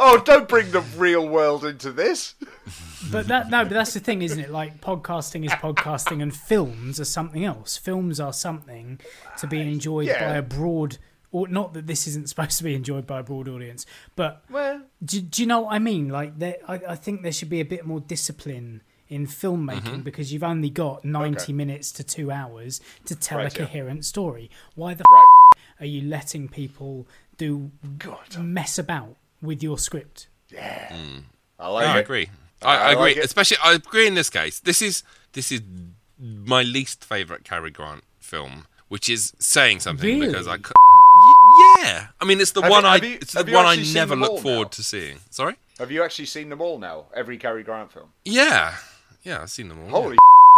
Oh, don't bring the real world into this. But that no, but that's the thing, isn't it? Like podcasting is podcasting, and films are something else. Films are something to be enjoyed Yeah. by a broad. Or not that this isn't supposed to be enjoyed by a broad audience, but Well, do, do you know what I mean? Like, there, I, I think there should be a bit more discipline in filmmaking Mm-hmm. because you've only got 90 minutes to two hours to tell Right, a yeah. coherent story. Why the right. f- are you letting people do mess about with your script? I No, like I it. agree. I- I, I I agree. like. Especially, I agree in this case. This is this is my least favorite Cary Grant film, which is saying something because I. Really? cou- Y- Yeah, I mean it's the Have one you- I you- it's the one I never look forward now? to seeing. Sorry. Have you actually seen them all now? Every Cary Grant film? Yeah, yeah, I've seen them all. Holy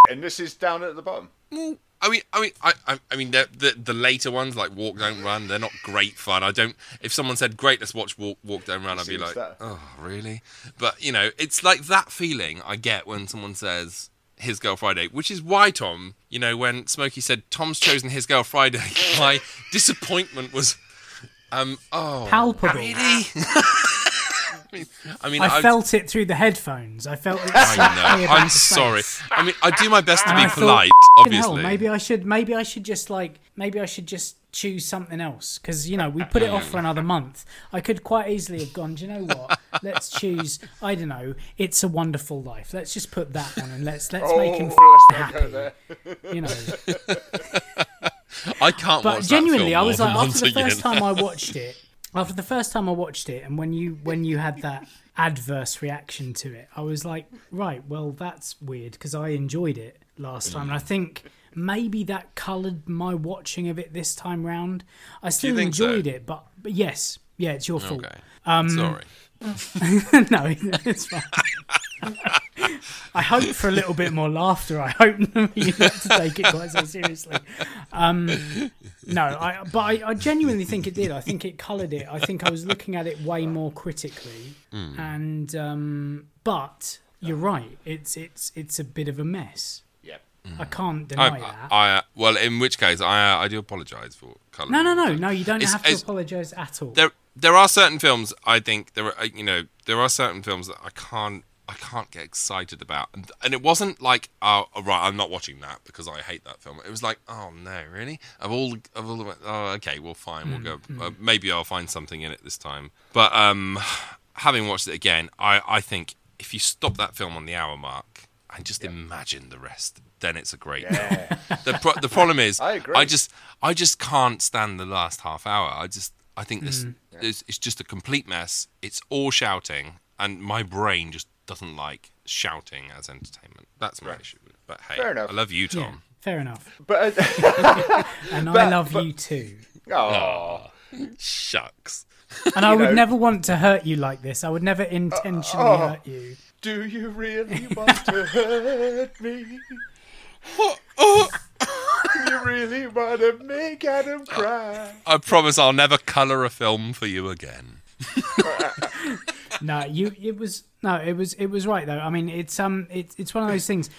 yeah. and this is down at the bottom. Well, I mean, I mean, I, I, I mean, the, the the later ones like Walk Don't Run, they're not great fun. I don't. If someone said, "Great, let's watch Walk, Walk Don't Run," I'd be like, that. "Oh, really?" But you know, it's like that feeling I get when someone says "His Girl Friday," which is why Tom, you know, when Smokey said Tom's chosen His Girl Friday, [LAUGHS] my disappointment was, um, oh, Palpable. Really? [LAUGHS] I mean, I mean, I felt it through the headphones. I felt it. I know. I'm sorry. face. I mean, I do my best to And be I thought, polite, hell, obviously. maybe I should. Maybe I should just like. Maybe I should just choose something else because you know we put it off for [LAUGHS] another month. I could quite easily have gone. Do you know what? Let's choose. I don't know. It's a Wonderful Life. Let's just put that one and let's let's make him Oh, let's not go happy. You know. [LAUGHS] I can't But genuinely, I was like, after the first time I [LAUGHS] watched it, after the first time I watched it, and when you when you had that adverse reaction to it, I was like, right, well, that's weird because I enjoyed it last time, and I think maybe that coloured my watching of it this time round. I still think so? enjoyed it, but but yes, yeah, it's your fault. Okay. Um, Sorry. [LAUGHS] no, it's fine. [LAUGHS] I hope for a little bit more laughter. I hope [LAUGHS] you not to take it quite so seriously. Um, no, I, but I, I genuinely think it did. I think it coloured it. I think I was looking at it way more critically, Hmm. and um, but you're right. It's it's it's a bit of a mess. Yep. I can't I, deny that. I, I- well, in which case, I, uh, I do apologise for colour. no, no, no, no. You don't It's- have to apologise at all. There, there are certain films I think there are, uh, you know, there are certain films that I can't, I can't get excited about, and, and it wasn't like, oh, oh, right, I'm not watching that because I hate that film. It was like, oh no, really? Of all, of all, the, oh, okay, well, fine, we'll go. Uh, maybe I'll find something in it this time. But um, [SIGHS] having watched it again, I, I think if you stop that film on the hour mark and just imagine the rest, then it's a great film. The pro- the problem is, [LAUGHS] I agree. I just I just can't stand the last half hour. I just I think this Mm. is it's just a complete mess. It's all shouting, and my brain just doesn't like shouting as entertainment. That's my issue. But hey, Fair enough. I love you, yeah, Tom. fair enough. But uh, [LAUGHS] And [LAUGHS] I love but- you too. oh, Shucks. And I would know- never want to hurt you like this. I would never intentionally oh. hurt you. Do you really want to hurt me? Do you really want to make Adam cry? I promise I'll never colour a film for you again. No, you. It was no. It was. It was right though. I mean, it's um. It's it's one of those things.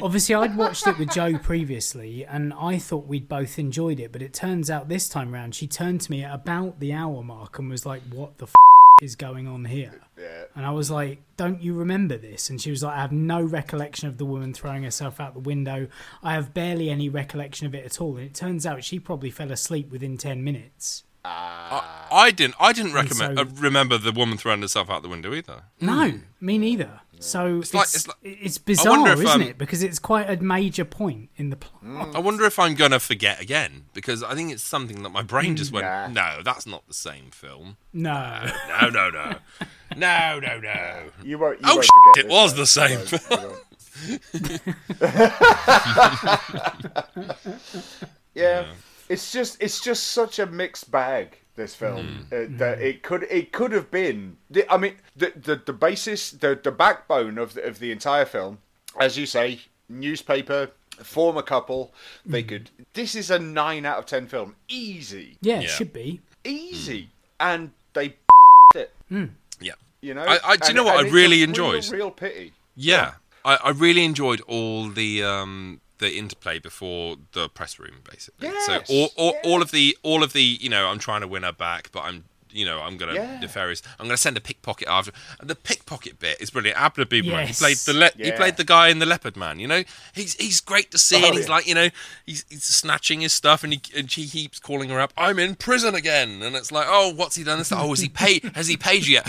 Obviously, I'd watched it with Joe previously, and I thought we'd both enjoyed it. But it turns out this time round, she turned to me at about the hour mark and was like, "What the f- is going on here?" Yeah. And I was like, "Don't you remember this?" And she was like, "I have no recollection of the woman throwing herself out the window. I have barely any recollection of it at all." And it turns out she probably fell asleep within ten minutes. I, I didn't. I didn't recommend so- uh, remember the woman throwing herself out the window either. No, me neither. So it's, like- it's, it's like- it's bizarre, isn't um, it? Because it's quite a major point in the plot. I wonder if I'm gonna forget again because I think it's something that my brain just went, Nah. no, that's not the same film. No. No, no, no, no, no, no. You won't. You Oh, won't shit, forget it was though. the same You film. won't. [LAUGHS] [LAUGHS] yeah, it's just it's just such a mixed bag. This film hmm. uh, hmm. that it could it could have been. the- I mean, the the, the basis, the the backbone of the, of the entire film, as you say, newspaper, former couple. They hmm. could. This is a nine out of ten film, easy, Yeah, it should be. easy, and they [LAUGHS] it. Yeah, You know, I- I- do you And- know what I really enjoyed? Real, real pity. yeah. I, I really enjoyed all the um the interplay before the press room, basically. Yes, so all all, all of the all of the you know I'm trying to win her back, but I'm you know I'm gonna Yeah. nefarious. I'm gonna send a pickpocket after. And the pickpocket bit is brilliant. Abner Biberman, Yes. he played the le- he played the guy in the Leopard Man. You know, he's he's great to see, Oh, and he's yeah. like you know he's, he's snatching his stuff, and he and she keeps calling her up. I'm in prison again, and it's like oh what's he done? It's like, oh has he paid? [LAUGHS] Has he paid you yet?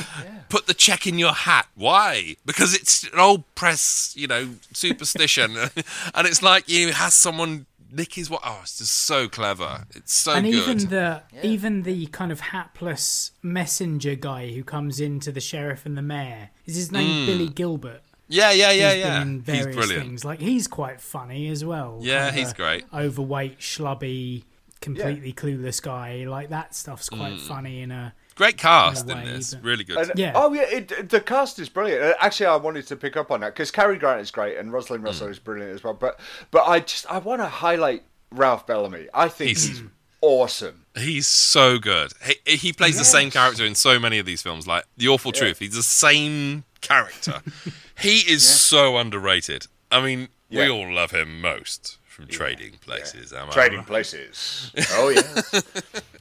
Put the check in your hat. Why? Because it's an old press you know superstition, [LAUGHS] and it's like you has someone nick his what? Oh, it's just so clever. It's so and good. even the even the kind of hapless messenger guy who comes into the sheriff and the mayor is his name Billy Gilbert. yeah, yeah, Mm. yeah, He's yeah. been in He's various brilliant. things. Like he's quite funny as well. Yeah, he's great. Overweight, schlubby, completely clueless guy. Like that stuff's quite Mm. funny in a Great cast in in this. but- Really good. And- Yeah. Oh yeah, it, the cast is brilliant. Uh, Actually, I wanted to pick up on that because Cary Grant is great and Rosalind Mm. Russell is brilliant as well. But but I just I want to highlight Ralph Bellamy. I think He's- he's, awesome. He's so good. He, he plays the same character in so many of these films, like The Awful Truth. He's the same character. [LAUGHS] he is so underrated. I mean, we all love him most from Trading Places. Am I Trading right? Places. [LAUGHS] Oh yeah.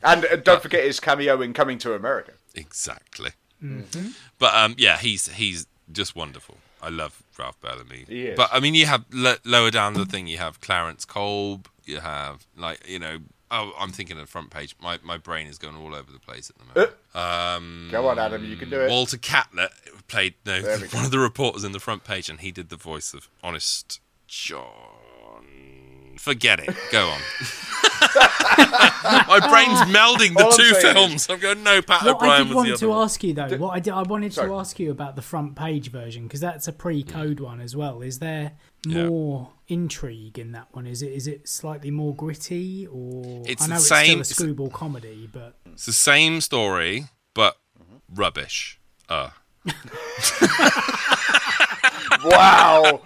and uh, don't forget his cameo in Coming to America. Exactly. But um, yeah, he's he's just wonderful. I love Ralph Bellamy. He is. But I mean, you have l- lower down the thing. You have Clarence Kolb. You have like you know. Oh, I'm thinking of the front page. My my brain is going all over the place at the moment. Um, Go on, Adam, you can do it. Walter Catlett played no, There we [LAUGHS] go. one of the reporters in the front page, and he did the voice of Honest John. Forget it. Go on. [LAUGHS] [LAUGHS] My brain's melding the All I'm two saying films. I'm going. No, Pat What I O'Brien did was the want other to one. ask you though, what I did, I wanted Sorry. to ask you about the front page version because that's a pre-code one as well. Is there Yeah. more intrigue in that one? Is it is it slightly more gritty or It's I the know it's same- still a it's- screwball comedy, but It's the same story, but rubbish. Uh. [LAUGHS] Wow,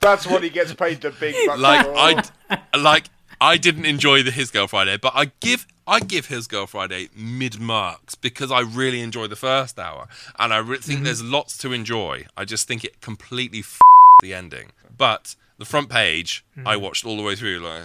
that's what he gets paid the big bucks like for. I like I didn't enjoy the His Girl Friday, but I give I give His Girl Friday mid marks because I really enjoy the first hour, and I re- think mm-hmm. there's lots to enjoy. I just think it completely f- the ending, but the front page I mm. watched all the way through, like,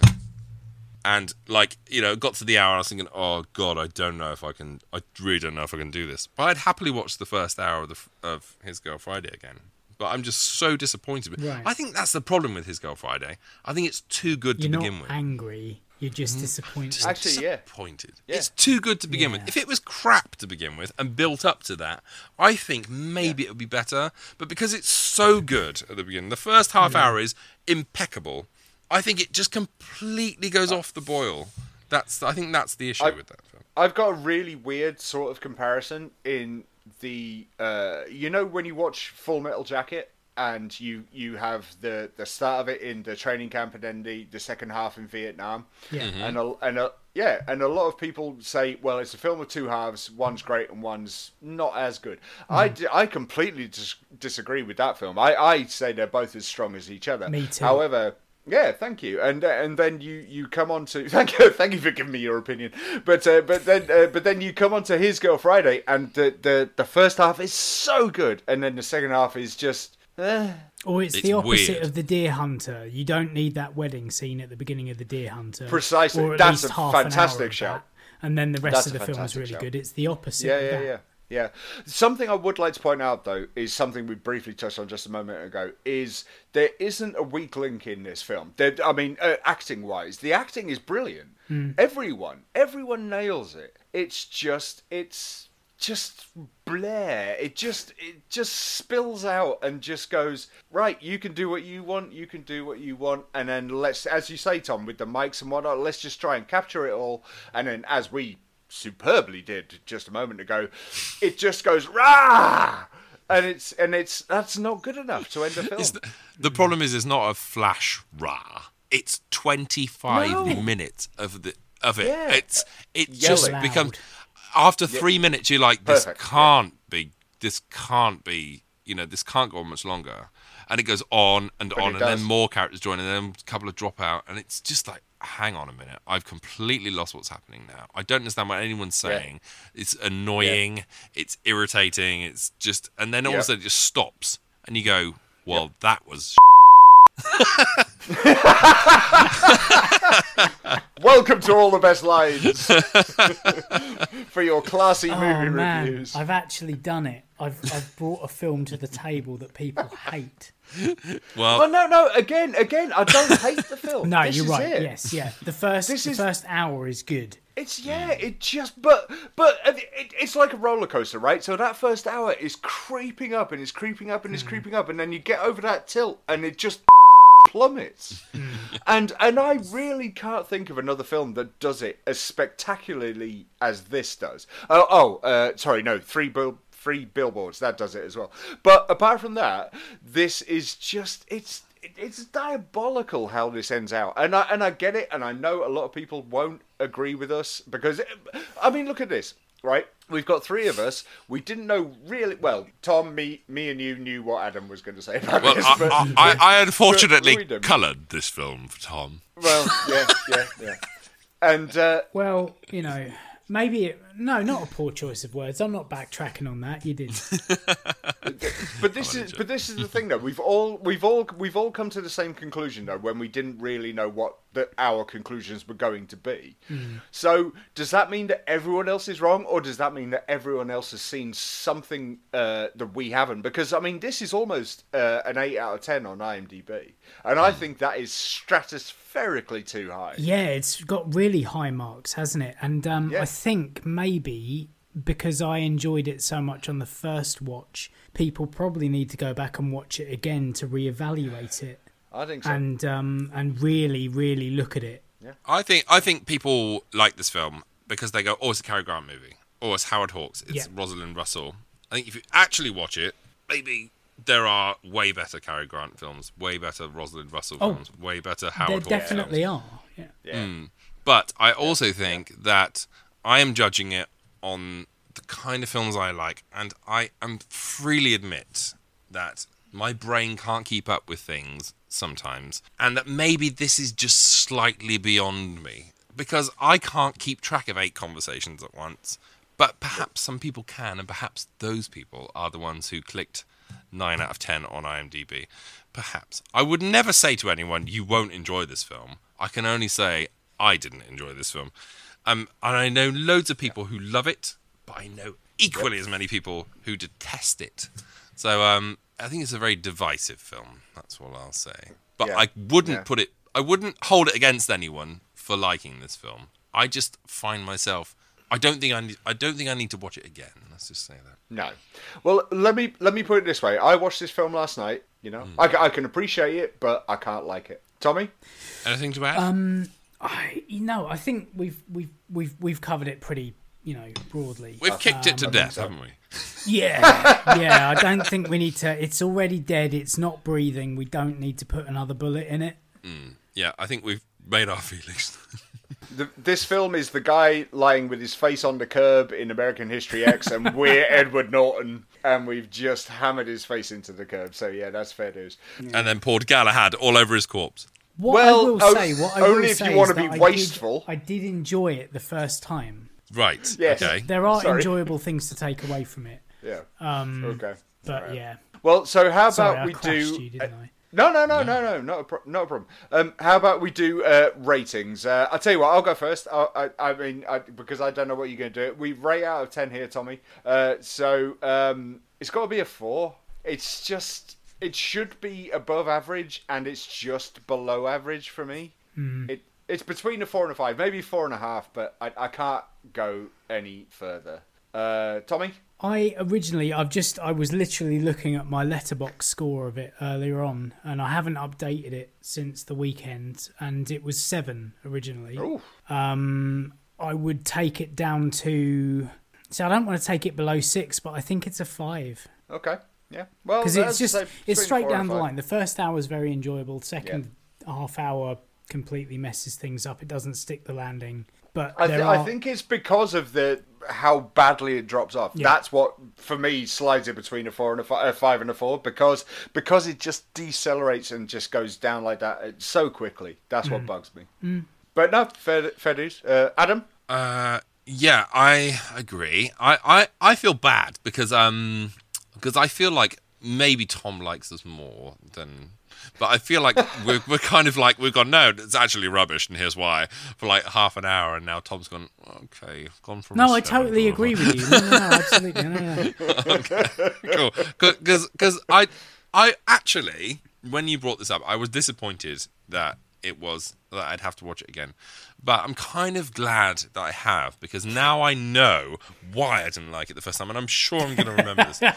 and like you know, got to the hour, and I was thinking, oh god, I don't know if I can, I really don't know if I can do this. But I'd happily watch the first hour of the of His Girl Friday again. But I'm just so disappointed. Right. I think that's the problem with His Girl Friday. I think it's too good to you're not begin with. angry. You're just mm-hmm. disappointed. Actually, yeah. Disappointed. Yeah. It's too good to begin Yeah. with. If it was crap to begin with and built up to that, I think maybe it would be better. But because it's so good at the beginning, the first half hour is impeccable. I think it just completely goes off the boil. That's I think that's the issue I- with that film. I've got a really weird sort of comparison in the uh, you know when you watch Full Metal Jacket and you you have the the start of it in the training camp and then the the second half in Vietnam. Yeah. Mm-hmm. And a, and a, yeah, and a lot of people say, well, it's a film of two halves. One's great and one's not as good. I, Mm. di- I completely dis- disagree with that film. I, I say they're both as strong as each other. Me too. However, yeah, thank you. And uh, and then you, you come on to [LAUGHS] thank you thank you for giving me your opinion. But uh, but then uh, but then you come on to His Girl Friday, and the, the the first half is so good, and then the second half is just. Eh. Or it's, It's the opposite weird. of the Deer Hunter. You don't need that wedding scene at the beginning of the Deer Hunter. Precisely. Or at That's least a half an hour fantastic of shout. that. And then the rest That's of the film is really shout. good. It's the opposite. Yeah, of yeah, that. yeah, yeah. Something I would like to point out though is something we briefly touched on just a moment ago. Is there isn't a weak link in this film? There, I mean, uh, acting wise, the acting is brilliant. Hmm. Everyone, everyone nails it. It's just, it's just blare. It just it just spills out and just goes right. You can do what you want. You can do what you want, and then let's, as you say, Tom, with the mics and whatnot, let's just try and capture it all. And then, as we superbly did just a moment ago, it just goes rah. And it's and it's that's not good enough to end a film. The, the problem is, it's not a flash rah. It's 25 No. minutes of the of it. Yeah. It's it just Yelling. becomes after three minutes. You're like, this Perfect, can't be. This can't be. You know, this can't go on much longer. And it goes on and But on, and does. then more characters join, and then a couple of drop out, and it's just like, hang on a minute, I've completely lost what's happening now. I don't understand what anyone's saying. It's annoying, it's irritating, it's just, and then all of a sudden it just stops, and you go, well, that was [LAUGHS] [LAUGHS] Welcome to all the best lines [LAUGHS] for your classy oh, movie Oh man, reviews. I've actually done it. I've I've brought a film to the table that people hate. well. Well, no, no. Again, again, I don't hate the film. [LAUGHS] No, This you're is right. it. Yes, yeah. The first This the is- first hour is good. It's yeah. It just but but it, it, it's like a roller coaster, right? So that first hour is creeping up and it's creeping up and it's hmm. creeping up, and then you get over that tilt and it just plummets. and and I really can't think of another film that does it as spectacularly as this does. Oh, oh, uh, sorry, no, three bill. Three billboards that does it as well, but apart from that, this is just it's it's diabolical how this ends out, and I and I get it, and I know a lot of people won't agree with us because I mean, look at this, right? We've got three of us. We didn't know really well. Tom, me, me, and you knew what Adam was going to say about Well, this. I, but- I, I, I unfortunately coloured this film for Tom. well, yeah, yeah, yeah. [LAUGHS] And uh, Well, you know, maybe it, no, not a poor choice of words. I'm not backtracking on that. You did. [LAUGHS] but this is but this is the thing though. We've all we've all we've all come to the same conclusion though when we didn't really know what the, our conclusions were going to be. So does that mean that everyone else is wrong, or does that mean that everyone else has seen something uh, that we haven't? Because I mean, this is almost uh, an eight out of ten on IMDb, and I think that is stratospherically too high. Yeah, it's got really high marks, hasn't it? And um, Yeah. I think maybe because I enjoyed it so much on the first watch, people probably need to go back and watch it again to reevaluate it I think so. and um, and really, really look at it. Yeah. I think I think people like this film because they go, "Oh, it's a Cary Grant movie. Oh, it's Howard Hawks. It's Yeah. Rosalind Russell." I think if you actually watch it, maybe there are way better Cary Grant films, way better Rosalind Russell Oh, films, way better Howard Hawks There definitely films. are. Yeah. yeah. But I also think that I am judging it on the kind of films I like, and I am freely admit that my brain can't keep up with things sometimes, and that maybe this is just slightly beyond me because I can't keep track of eight conversations at once. But perhaps some people can, and perhaps those people are the ones who clicked 9 out of 10 on IMDb. Perhaps. I would never say to anyone, you won't enjoy this film. I can only say, I didn't enjoy this film. Um, and I know loads of people who love it, but I know equally as many people who detest it. So um, I think it's a very divisive film. That's all I'll say. But Yeah. I wouldn't Yeah. put it, I wouldn't hold it against anyone for liking this film. I just find myself, I don't think I need, I don't think I need to watch it again. Let's just say that. No. Well, let me let me put it this way. I watched this film last night. You know, I, I can appreciate it, but I can't like it. Tommy. Anything to add? Um, I, you know, I think we've we've we've we've covered it pretty, you know, broadly. We've kicked it to Um, death, so. haven't we? Yeah, yeah. I don't think we need to. It's already dead. It's not breathing. We don't need to put another bullet in it. Yeah, I think we've made our [LAUGHS] feelings. The, this film is the guy lying with his face on the curb in American History X, and we're [LAUGHS] Edward Norton, and we've just hammered his face into the curb. So yeah, that's fair news. and then poured Galahad all over his corpse. What Well, I will o- say, what I only will if you wanna be that I wasteful. Did, I did enjoy it the first time. Right. Yes. Okay. There are Sorry. enjoyable things to take away from it. Yeah. Um, Okay. but yeah. Well, so how Sorry, about I we do? you, didn't I? No, no, no, no, no, not a pro- not a problem. Um, how about we do uh, ratings? Uh, I'll tell you what, I'll go first. I, I, I mean, I, because I don't know what you're going to do. We rate out of ten here, Tommy. Uh, so um, it's got to be a four. It's just it should be above average, and it's just below average for me. It it's between a four and a five, maybe four and a half, but I, I can't go any further Uh, Tommy? I originally, I've just, I was literally looking at my Letterboxd score of it earlier on, and I haven't updated it since the weekend, and it was seven originally. Ooh. Um, I would take it down to. So I don't want to take it below six, but I think it's a five Okay. Yeah. Well, because it's just say it's straight down the line. The first hour is very enjoyable. Second half hour completely messes things up. It doesn't stick the landing. But I, th- are, I think it's because of the how badly it drops off. Yeah. That's what for me slides it between a four and a, fi- a five and a four because because it just decelerates and just goes down like that uh, so quickly. That's Mm. what bugs me. But no, fair, fair dues. Uh, Adam, Uh, yeah, I agree. I, I, I feel bad because um because I feel like maybe Tom likes us more than. But I feel like [LAUGHS] we're, we're kind of like we've gone no, it's actually rubbish, and here's why. For like half an hour, and now Tom's gone. Okay, gone from. no, I totally agree with you. [LAUGHS] No, no, no absolutely. No, no, no. [LAUGHS] cool. Because because I I actually when you brought this up, I was disappointed that it was that I'd have to watch it again. But I'm kind of glad that I have because now I know why I didn't like it the first time, and I'm sure I'm going to remember this. [LAUGHS] but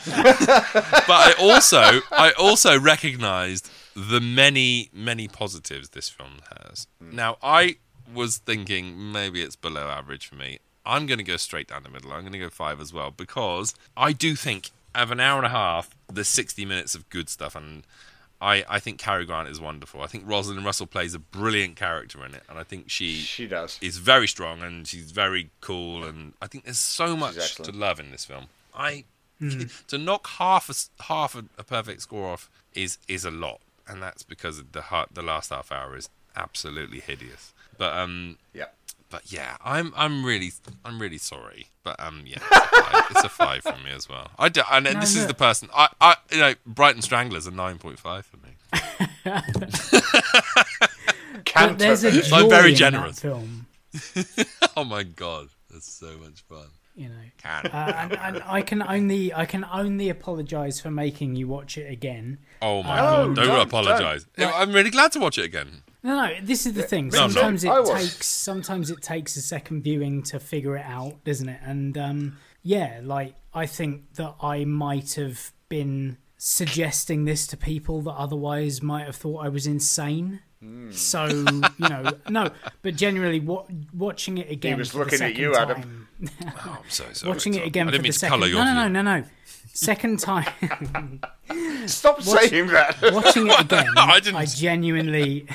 I also I also recognised the many many positives this film has. Mm. Now I was thinking maybe it's below average for me. I'm going to go straight down the middle. I'm going to go five as well because I do think of an hour and a half, there's 60 minutes of good stuff, and I, I think Cary Grant is wonderful. I think Rosalind Russell plays a brilliant character in it, and I think she she does. is very strong and she's very cool, and I think there's so much to love in this film. I to knock half a s- half a, a perfect score off is is a lot, and that's because the the last half hour is absolutely hideous. But um, Yeah. But yeah, I'm I'm really I'm really sorry, but um, yeah, it's a five, it's a five from me as well. I do, and No, this is the person I I you know Brighton Stranglers a nine point five for me. [LAUGHS] But there's a joy I'm very in generous. that film. [LAUGHS] Oh my god, that's so much fun. You know. Can Uh, and, and I can only I can only apologise for making you watch it again. oh my No, god, don't, don't, apologise. I'm really glad to watch it again. No, no, this is the thing. No, Sometimes I it takes sometimes it takes a second viewing to figure it out, doesn't it? And um, yeah, like I think that I might have been suggesting this to people that otherwise might have thought I was insane. Hmm. So you know, no, but generally, wa- watching it again. He was looking at second you, Adam. Oh, I'm so [LAUGHS] sorry. Watching it again I for didn't the mean to second. colour No, no, no, no, no. Second time. [LAUGHS] Stop Watch- saying that. watching it again, [LAUGHS] I didn't- I genuinely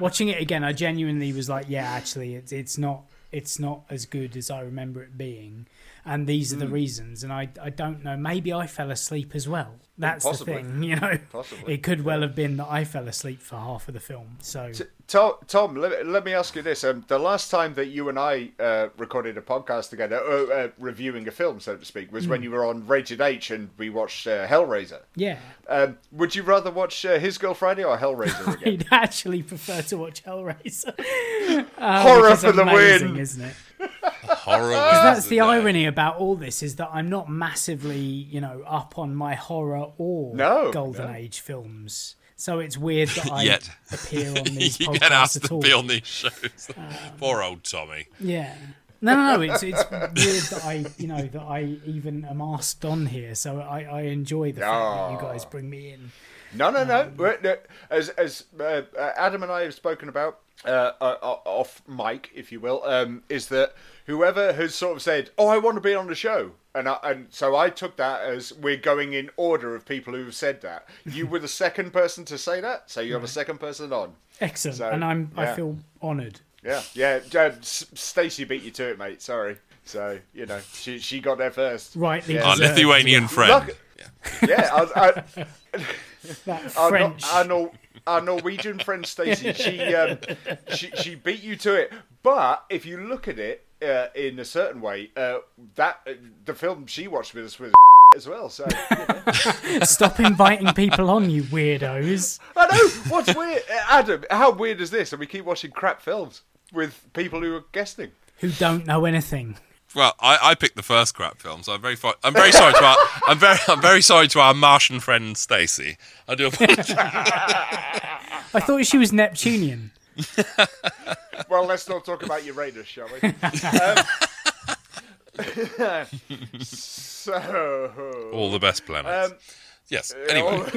watching it again. I genuinely was like, yeah, actually, it's it's not it's not as good as I remember it being, and these are Hmm. the reasons. And I I don't know. Maybe I fell asleep as well. That's Possibly. the thing, [LAUGHS] you know. Possibly. It could well have been that I fell asleep for half of the film. So Tom, Tom let, let me ask you this. Um, the last time that you and I uh, recorded a podcast together, uh, uh, reviewing a film, so to speak, was Hmm. when you were on Rated H and we watched uh, Hellraiser. yeah, Um, would you rather watch uh, His Girl Friday or Hellraiser [LAUGHS] again? I'd actually prefer to watch Hellraiser. [LAUGHS] Horror It's for the amazing, win. isn't it? Horror. that's wins the day. irony about all this is that I'm not massively, you know, up on my horror or No, golden no. age films. So it's weird that [LAUGHS] I Yet. appear on [LAUGHS] these you podcasts get asked to be on these shows. Poor old Tommy. Yeah. No, no, no. It's it's weird that I, you know, that I even am asked on here. So I, I enjoy the fact that you guys bring me in. No, no, no. Um, no, As as uh, uh, Adam and I have spoken about uh, uh, uh, off mic, if you will, um, is that whoever has sort of said, "Oh, I want to be on the show," and I, and so I took that as we're going in order of people who have said that. You were the [LAUGHS] second person to say that, so you have a second person on. Excellent, So, and I'm I feel honoured. Yeah, yeah. uh, Stacey beat you to it, mate. Sorry. So you know she she got there first. Right, Yeah. Our. Lithuanian friend. Look- Yeah, I, I, [LAUGHS] That our, French. Nor- our, Nor- our Norwegian friend Stacey, she, [LAUGHS] um, she she beat you to it. But if you look at it uh, in a certain way, uh, that uh, the film she watched with us was [LAUGHS] as well. So you know. [LAUGHS] Stop inviting people on, you weirdos. I know what's weird, Uh, Adam. How weird is this? And we keep watching crap films with people who are guesting. Who don't know anything. Well, I, I picked the first crap film, so I'm very fo- I'm very sorry to our [LAUGHS] I'm very I'm very sorry to our Martian friend Stacey. I do apologize. [LAUGHS] I thought she was Neptunian. [LAUGHS] Well, let's not talk about Uranus, shall we? um, so All the best planets. Um, yes. Anyway.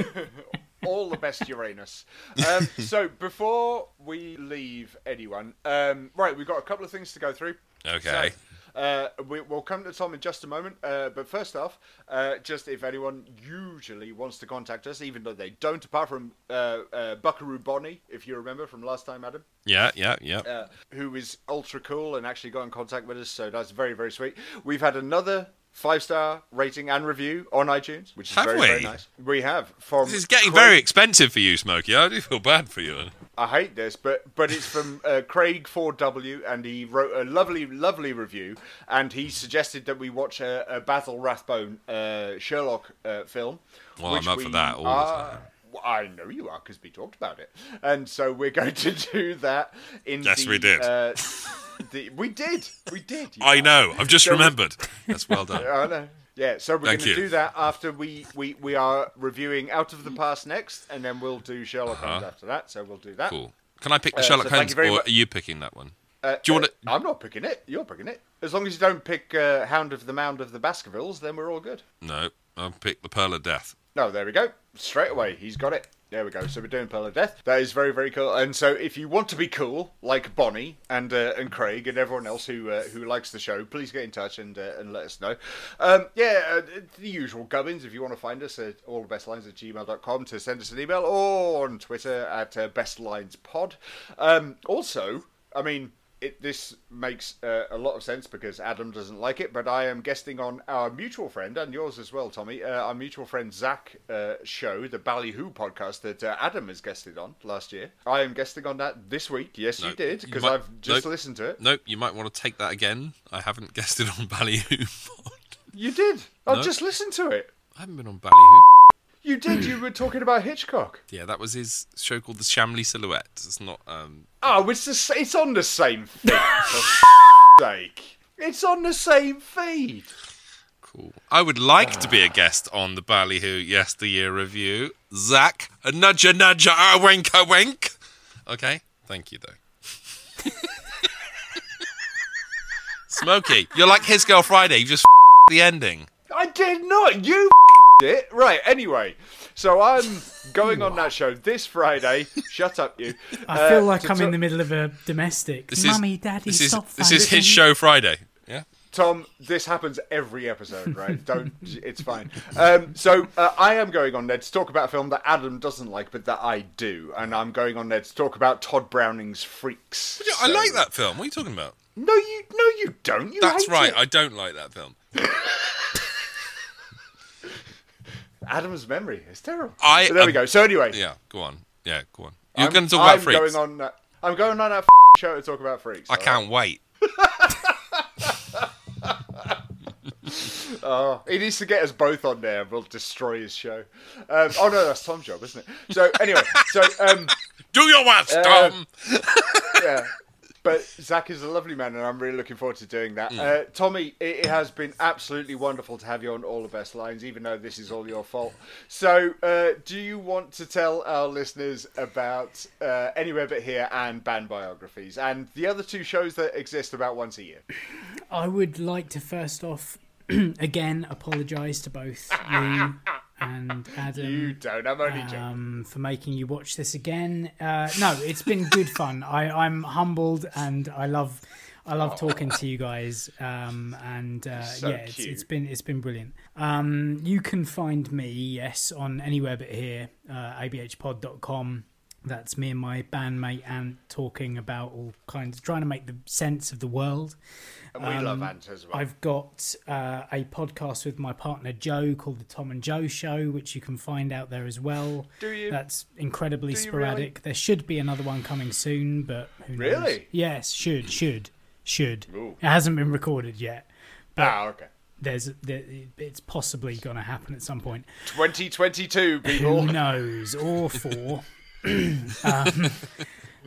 all, all the best Uranus. Um, so before we leave anyone, um, right, we've got a couple of things to go through. Okay. So, uh, we, we'll come to Tom in just a moment. Uh, but first off, uh, just if anyone usually wants to contact us, even though they don't, apart from uh, uh, Buckaroo Bonnie, if you remember from last time, Adam Yeah, yeah, yeah. uh, who is ultra cool and actually got in contact with us. So that's very, very sweet. We've had another five star rating and review on iTunes, which is Have very, we? very nice. We have. From This is getting Craig- very expensive for you, Smokey. I do feel bad for you. I hate this, but but it's from uh, Craig 4W, and he wrote a lovely, lovely review, and he suggested that we watch a, a Basil Rathbone uh, Sherlock uh, film. Well, I'm up for that all the time. I know you are because we talked about it, and so we're [LAUGHS] going to do that in. Yes, the, we did. Uh, the, we did, we did. I know. I've just So remembered. That's well done. [LAUGHS] I know. Yeah, so we're going to do that after we, we, we are reviewing Out of the Past next, and then we'll do Sherlock Holmes Uh-huh. after that. So we'll do that. Cool. Can I pick the Uh, so Sherlock thank Holmes, or are you picking that one? Uh, Do you wanna- uh, I'm not picking it. You're picking it. As long as you don't pick uh, Hound of the Mound of the Baskervilles, then we're all good. No, I'll pick the Pearl of Death. No, there we go. Straight away, he's got it. There we go. So we're doing Pearl of Death. That is very, very cool. And so, if you want to be cool, like Bonnie and uh, and Craig and everyone else who uh, who likes the show, please get in touch and uh, and let us know. Um, yeah, uh, the usual gubbins. If you want to find us at allthebestlines at gmail.com to send us an email or on Twitter at uh, bestlinespod. Um, also, I mean, it, this makes uh, a lot of sense because Adam doesn't like it, but I am guesting on our mutual friend and yours as well, Tommy. Uh, our mutual friend Zach uh, show, the Ballyhoo podcast that uh, Adam has guested on last year. I am guesting on that this week. Yes, No, you did because I've just nope. listened to it. Nope, you might want to take that again. I haven't [LAUGHS] guessed it on Ballyhoo. [LAUGHS] pod. You did. I've No. just listened to it. I haven't been on Ballyhoo. You did. you were talking about Hitchcock. Yeah, that was his show called The Shamley Silhouette. It's not. um Oh, it's the, it's on the same [LAUGHS] feed. for sake, it's on the same feed. Cool. I would like to be a guest on the Ballyhoo Yesteryear review. Zach, a nudger nudger, a wink a wink. Okay, thank you though. [LAUGHS] Smokey, you're like his girl Friday. You just the ending. I did not. You it. Right. Anyway, so I'm going on that show this Friday. Shut up, you. [LAUGHS] I feel Uh, like I'm in the middle of a domestic. This Mummy, is Daddy, this is stop this is his show Friday. Yeah. Tom, this happens every episode, right? Don't. It's fine. Um, so uh, I am going on there to talk about a film that Adam doesn't like, but that I do, and I'm going on there to talk about Tod Browning's Freaks. Yeah, I like that film. What are you talking about? No, you. No, you don't. You That's right. it. I don't like that film. [LAUGHS] Adam's memory is terrible. I But there we go. So anyway, Yeah, go on. Yeah, go on. You're going to talk about I'm freaks. Going on that, I'm going on that show to talk about freaks. I can't wait. [LAUGHS] Oh, he needs to get us both on there and we'll destroy his show. Um, oh no, that's Tom's job, isn't it? So anyway, so um, [LAUGHS] Do your worst, Uh, Tom. yeah. But Zach is a lovely man, and I'm really looking forward to doing that. Uh, Tommy, it, it has been absolutely wonderful to have you on all the best lines, even though this is all your fault. So, uh, do you want to tell our listeners about uh, Anywhere But Here and Banned Biographies, and the other two shows that exist about once a year? I would like to first off, [CLEARS THROAT] again, apologise to both [LAUGHS] you and [LAUGHS] Adam. You don't. I'm only joking. um, for making you watch this again. Uh, no, it's been good fun. I, I'm humbled and I love, I love talking to you guys. Um, and uh, So yeah, it's, it's been it's been brilliant. Um, you can find me yes on anywhere but here, uh, abhpod.com. That's me and my bandmate Ant talking about all kinds, trying to make the sense of the world. And we love Ant as well. um, I've got uh, a podcast with my partner Joe called the Tom and Joe Show, which you can find out there as well. Do you? That's incredibly Do sporadic. really? There should be another one coming soon, but who knows? Really? Yes, should, should, should. Ooh. It hasn't been recorded yet. ah, okay. There's, there, it's possibly going to happen at some point. 2022, people. Who knows? Or four. [LAUGHS] um,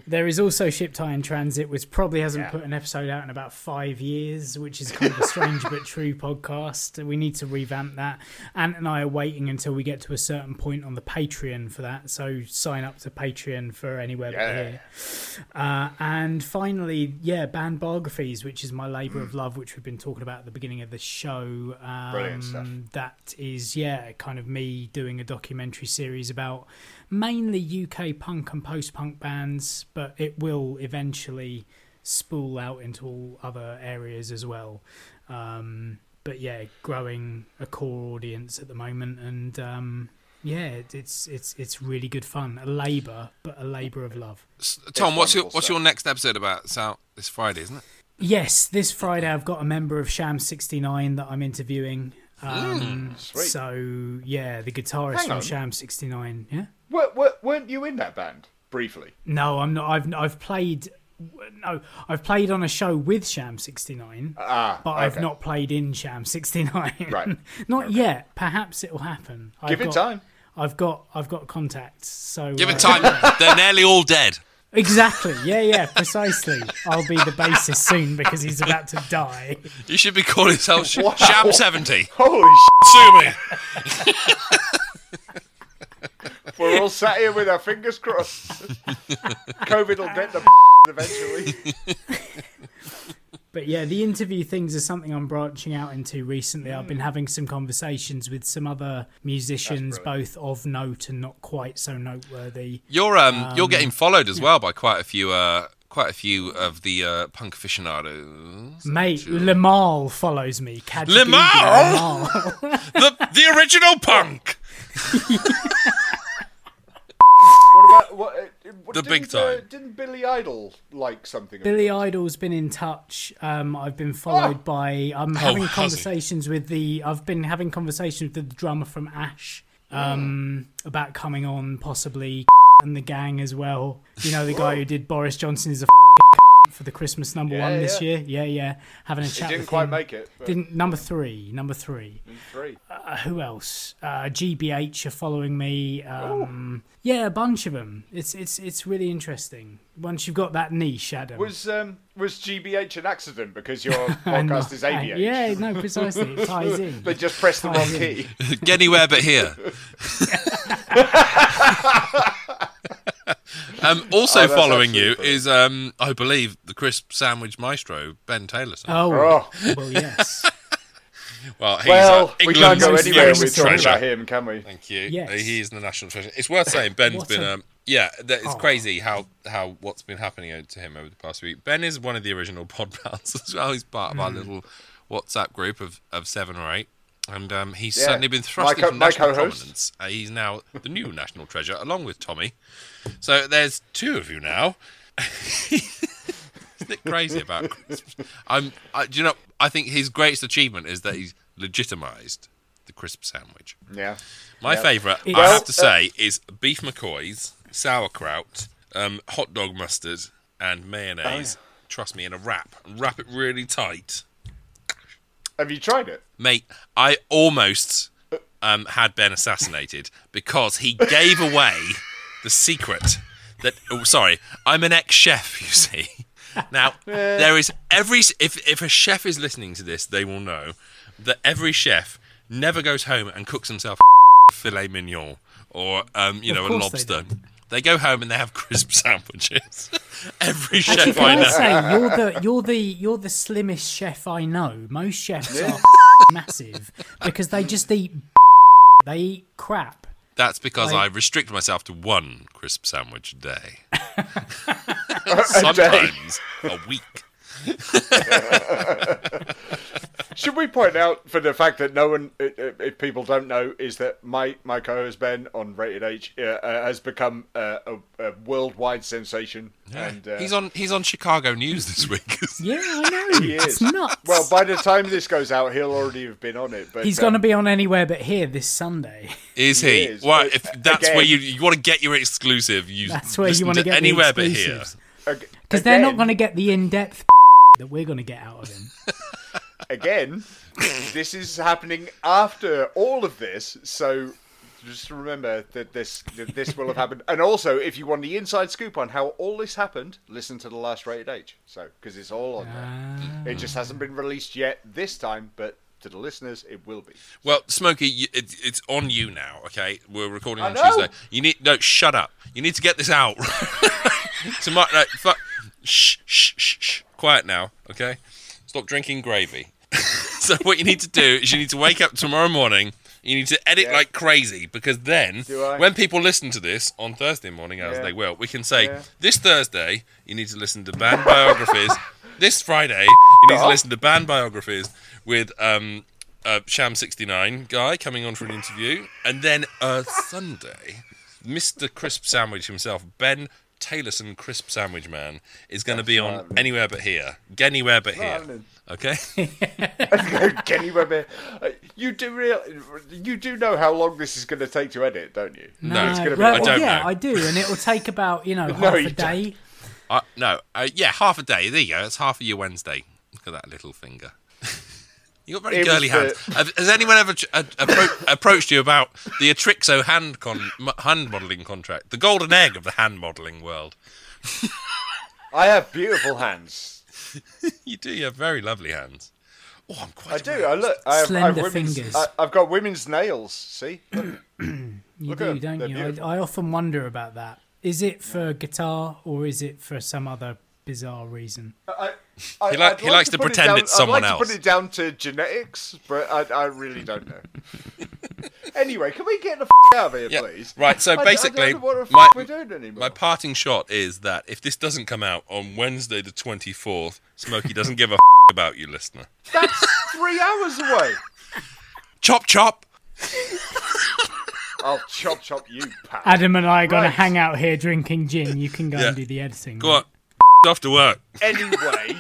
There is also Ship Tie in Transit, which probably hasn't Yeah. put an episode out in about five years, which is kind of a strange but true podcast. We need to revamp that. Ant and I are waiting until we get to a certain point on the Patreon for that. So sign up to Patreon for anywhere but Yeah. here. Uh, and finally, yeah, Banned Biographies, which is my labour of love, which we've been talking about at the beginning of the show. Um, Brilliant stuff. That is, yeah, kind of me doing a documentary series about mainly UK punk and post punk bands, but it will eventually spool out into all other areas as well. Um, but yeah, growing a core audience at the moment, and um, yeah, it's it's it's really good fun. A labour, but a labour of love. Tom, what's your what's stuff. your next episode about? It's out this Friday, isn't it? Yes, this Friday I've got a member of Sham 69 that I'm interviewing. Um, sweet. so yeah, the guitarist Hang from on. Sham 69. Yeah. Were, were, weren't you in that band briefly? No, I'm not. I've I've played. No, I've played on a show with Sham 69, Ah, but I've not played in Sham 69. Right. [LAUGHS] not yet. Perhaps it will happen. Give I've it got, time. I've got I've got contacts. So Give uh, it time. [LAUGHS] They're nearly all dead. Exactly. Yeah, yeah, precisely. I'll be the bassist soon because he's about to die. You should be calling yourself Sh- [LAUGHS] Sham Seventy. Holy Sue me. Sh! We're all sat here with our fingers crossed. [LAUGHS] COVID will get the [LAUGHS] eventually. But yeah, the interview things are something I'm branching out into recently. I've been having some conversations with some other musicians, both of note and not quite so noteworthy. You're um, you're getting followed as well by quite a few uh quite a few of the uh, punk aficionados. Mate, Limahl follows me. Kajagoogoo Limahl? Limahl. [LAUGHS] the the original punk. [LAUGHS] What about what? Uh, what The big didn't, uh, time. didn't Billy Idol like something? Billy Idol's been in touch. Um, I've been followed Oh. by. I'm having has he? conversations with the. I've been having conversations with the drummer from Ash um, about coming on, possibly, [LAUGHS] and the gang as well. You know, the guy who did Boris Johnson is a [LAUGHS] for the Christmas number Yeah, one this yeah. year. Yeah, yeah. Having a He chat. didn't with quite him. make it. Didn't number three? Number three. Three. Uh, who else? Uh, GBH are following me. Um, yeah, a bunch of them. It's it's it's really interesting. Once you've got that niche, Adam. Was um was GBH an accident because your [LAUGHS] podcast is not- ABH? Yeah, no, precisely. It ties in. [LAUGHS] They just pressed the wrong in. key. [LAUGHS] Get anywhere but here. Um, [LAUGHS] also Oh, following you absolutely is, um, I believe, the crisp sandwich maestro Ben Taylorson. Oh, Oh. well, yes. [LAUGHS] well, he's Well, uh, we can't go anywhere famous with talking treasure. about him, can we? Thank you. Yes. He is the national treasure. It's worth saying Ben's been a- um yeah, that, it's Oh. crazy how how what's been happening to him over the past week. Ben is one of the original [LAUGHS] pod pals as well. He's part of our Hmm. little WhatsApp group of, of seven or eight. And um, he's Yeah. certainly been thrust My co- into my national prominence. Uh, he's now the new national treasure, along with Tommy. So there's two of you now. [LAUGHS] Isn't it crazy about crisps? I'm. I, do you know? I think his greatest achievement is that he's legitimised the crisp sandwich. Yeah. My Yeah. favourite, I have to say, is beef McCoy's, sauerkraut, um, hot dog mustard, and mayonnaise. Trust me, in a wrap. Wrap it really tight. Have you tried it? Mate, I almost um, had Ben assassinated because he gave away the secret that. Oh, sorry, I'm an ex-chef. You see. Now [LAUGHS] there is every if if a chef is listening to this, they will know that every chef never goes home and cooks himself [LAUGHS] filet mignon or um, you know a course they lobster. They go home and they have crisp [LAUGHS] sandwiches. [LAUGHS] every Actually, chef I can I know. say you're the you're the you're the slimmest chef I know. Most chefs are [LAUGHS] massive because they just eat. They eat crap. That's because I- I restrict myself to one crisp sandwich a day. A day. Sometimes a week. Should we point out for the fact that no one, i- i- if people don't know, is that my my co-host Ben on Rated H uh, uh, has become uh, a, a worldwide sensation, and uh, he's on he's on Chicago News this week. [LAUGHS] Yeah, I know. He it's is. nuts. Well, by the time this goes out, he'll already have been on it. But He's um, going to be on anywhere but here this Sunday. is He he? is, well, if that's again- where you you want to get your exclusive, you That's where you want to get anywhere the but here. Because they're not going to get the in-depth [LAUGHS] that we're going to get out of him. [LAUGHS] again. this is happening after all of this, so just remember that this that this will have happened. And also, if you want the inside scoop on how all this happened, listen to the last rated H. So because it's all on there. It just ah. hasn't been released yet this time, but to the listeners, it will be. Well, Smokey, it, it's on you now. Okay, we're recording on. Tuesday. You need no. Shut up. You need to get this out. [LAUGHS] Tomorrow, no, fu- shh, shh, shh, shh. Quiet now. Okay. Stop drinking gravy. So what you need to do is you need to wake up tomorrow morning. You need to edit Yeah. like crazy because then, when people listen to this on Thursday morning, as Yeah. they will, we can say Yeah. this Thursday you need to listen to Banned Biographies. [LAUGHS] this Friday you need to listen to Banned Biographies with um, uh, Sham sixty nine guy coming on for an interview, and then uh, Sunday, Mister Crisp Sandwich himself, Ben Taylorson Crisp Sandwich Man, is going to be on anywhere but here, anywhere but here. Right. Okay. [LAUGHS] [LAUGHS] Kenny Webber, uh, you do real, you do know how long this is going to take to edit, don't you? No, it's gonna be well, I don't yeah, know. I do, and it will take about you know [LAUGHS] half you a day. Uh, no, uh, yeah, half a day. There you go. It's half of your Wednesday. Look at that little finger. you got very It girly hands. Have, has anyone ever uh, appro- approached you about the Atrixo hand con- hand modelling contract, the golden egg of the hand modelling world? I have beautiful hands. [LAUGHS] You do. You have very lovely hands. Oh, I'm quite. I do. amused. I look. I have, I have Slender women's, fingers. I, I've got women's nails. See, Look. [CLEARS THROAT] You Look do, at 'em, don't they're you? beautiful. I, I often wonder about that. Is it for guitar or is it for some other bizarre reason? I, I, He li- I'd he like likes to to put it pretend down- it's someone I'd like else. to put it down to genetics, but I, I really don't know. [LAUGHS] anyway, can we get the f- out of here, Yeah, please? right, so I- basically, don't know what the f- my- we're doing anymore. My parting shot is that if this doesn't come out on Wednesday the 24th, Smokey doesn't give a about you, listener. That's three hours away. Chop chop. [LAUGHS] I'll chop chop you, pal. Adam and I are going Right. to hang out here drinking gin. You can go Yeah. and do the editing. Go on. Off to work. Anyway,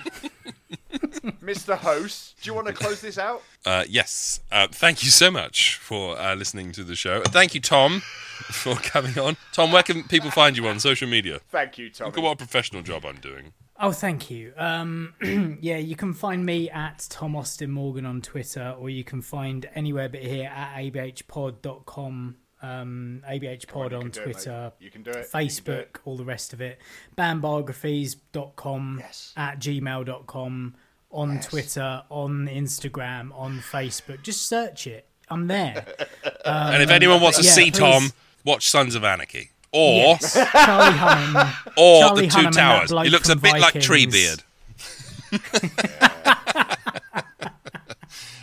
[LAUGHS] Mr. Host, do you want to close this out? Uh, yes. Uh, thank you so much for uh, listening to the show. And thank you, Tom, for [LAUGHS] coming on. Tom, where can people find you on social media? Thank you, Tom. Look at what a professional job I'm doing. Oh, thank you. Um, [CLEARS THROAT] yeah, you can find me at Tom Austin Morgan on Twitter, or you can find anywhere but here at abhpod.com, um, abhpod you on can do it. Twitter, You can do it. You can do Facebook, it. all the rest of it. Bandbiographies.com, Yes. at gmail.com, on Twitter, on Instagram, on Facebook. Just search it. I'm there. [LAUGHS] and if anyone wants to yeah, see please. Tom, watch Sons of Anarchy. Or Yes, Charlie Hunnam. [LAUGHS] or Charlie The Two Hunnam Towers. He looks a from bit like Vikings. Treebeard.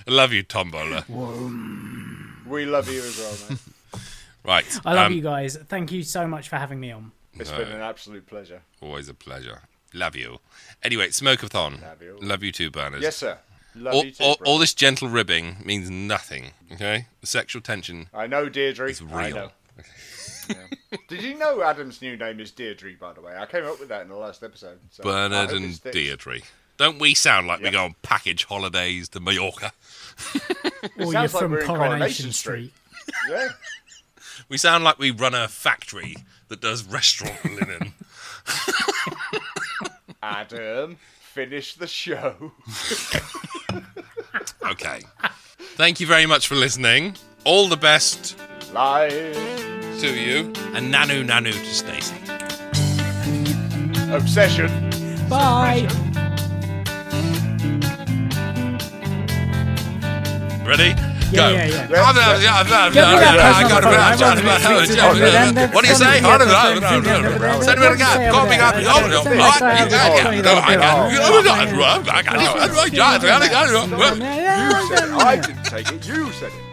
I [LAUGHS] love you, Tom Bowler. We love you as well, man. Right. I love um, you guys. Thank you so much for having me on. It's been an absolute pleasure. Always a pleasure. Love you. Anyway, Smokeathon. Love you. Love you too, Bernard. Yes, sir. Love all, you too, all, all this gentle ribbing means nothing. Okay, the sexual tension I know, Deirdre. is I real. know. Yeah. Did you know Adam's new name is Deirdre, by the way? I came up with that in the last episode. So Bernard and. Deirdre. Don't we sound like we go on package holidays to Mallorca? [LAUGHS] Or you're sounds like from we're Coronation, Coronation Street. Street. [LAUGHS] Yeah. We sound like we run a factory that does restaurant linen. [LAUGHS] Adam, finish the show. [LAUGHS] Okay. Thank you very much for listening. All the best Live. to you, and nanu nanu to Stacey. Obsession. Bye. Ready? Yeah, Go. yeah, yeah. Yeah. I'm, uh, yeah, I'm, uh, Give me that yeah, I personal got phone. I it. want to speak to Yeah, them. yeah, Then- What do you say? then- I don't know. then- I don't know. then- then- Send me the then- guy. then- Call me then- up. then- Oh, then- no. then- Oh, I- then- yeah, then- yeah. then- No, I then- got then- it. I got it. I got it. I got it. I didn't take it. You said it.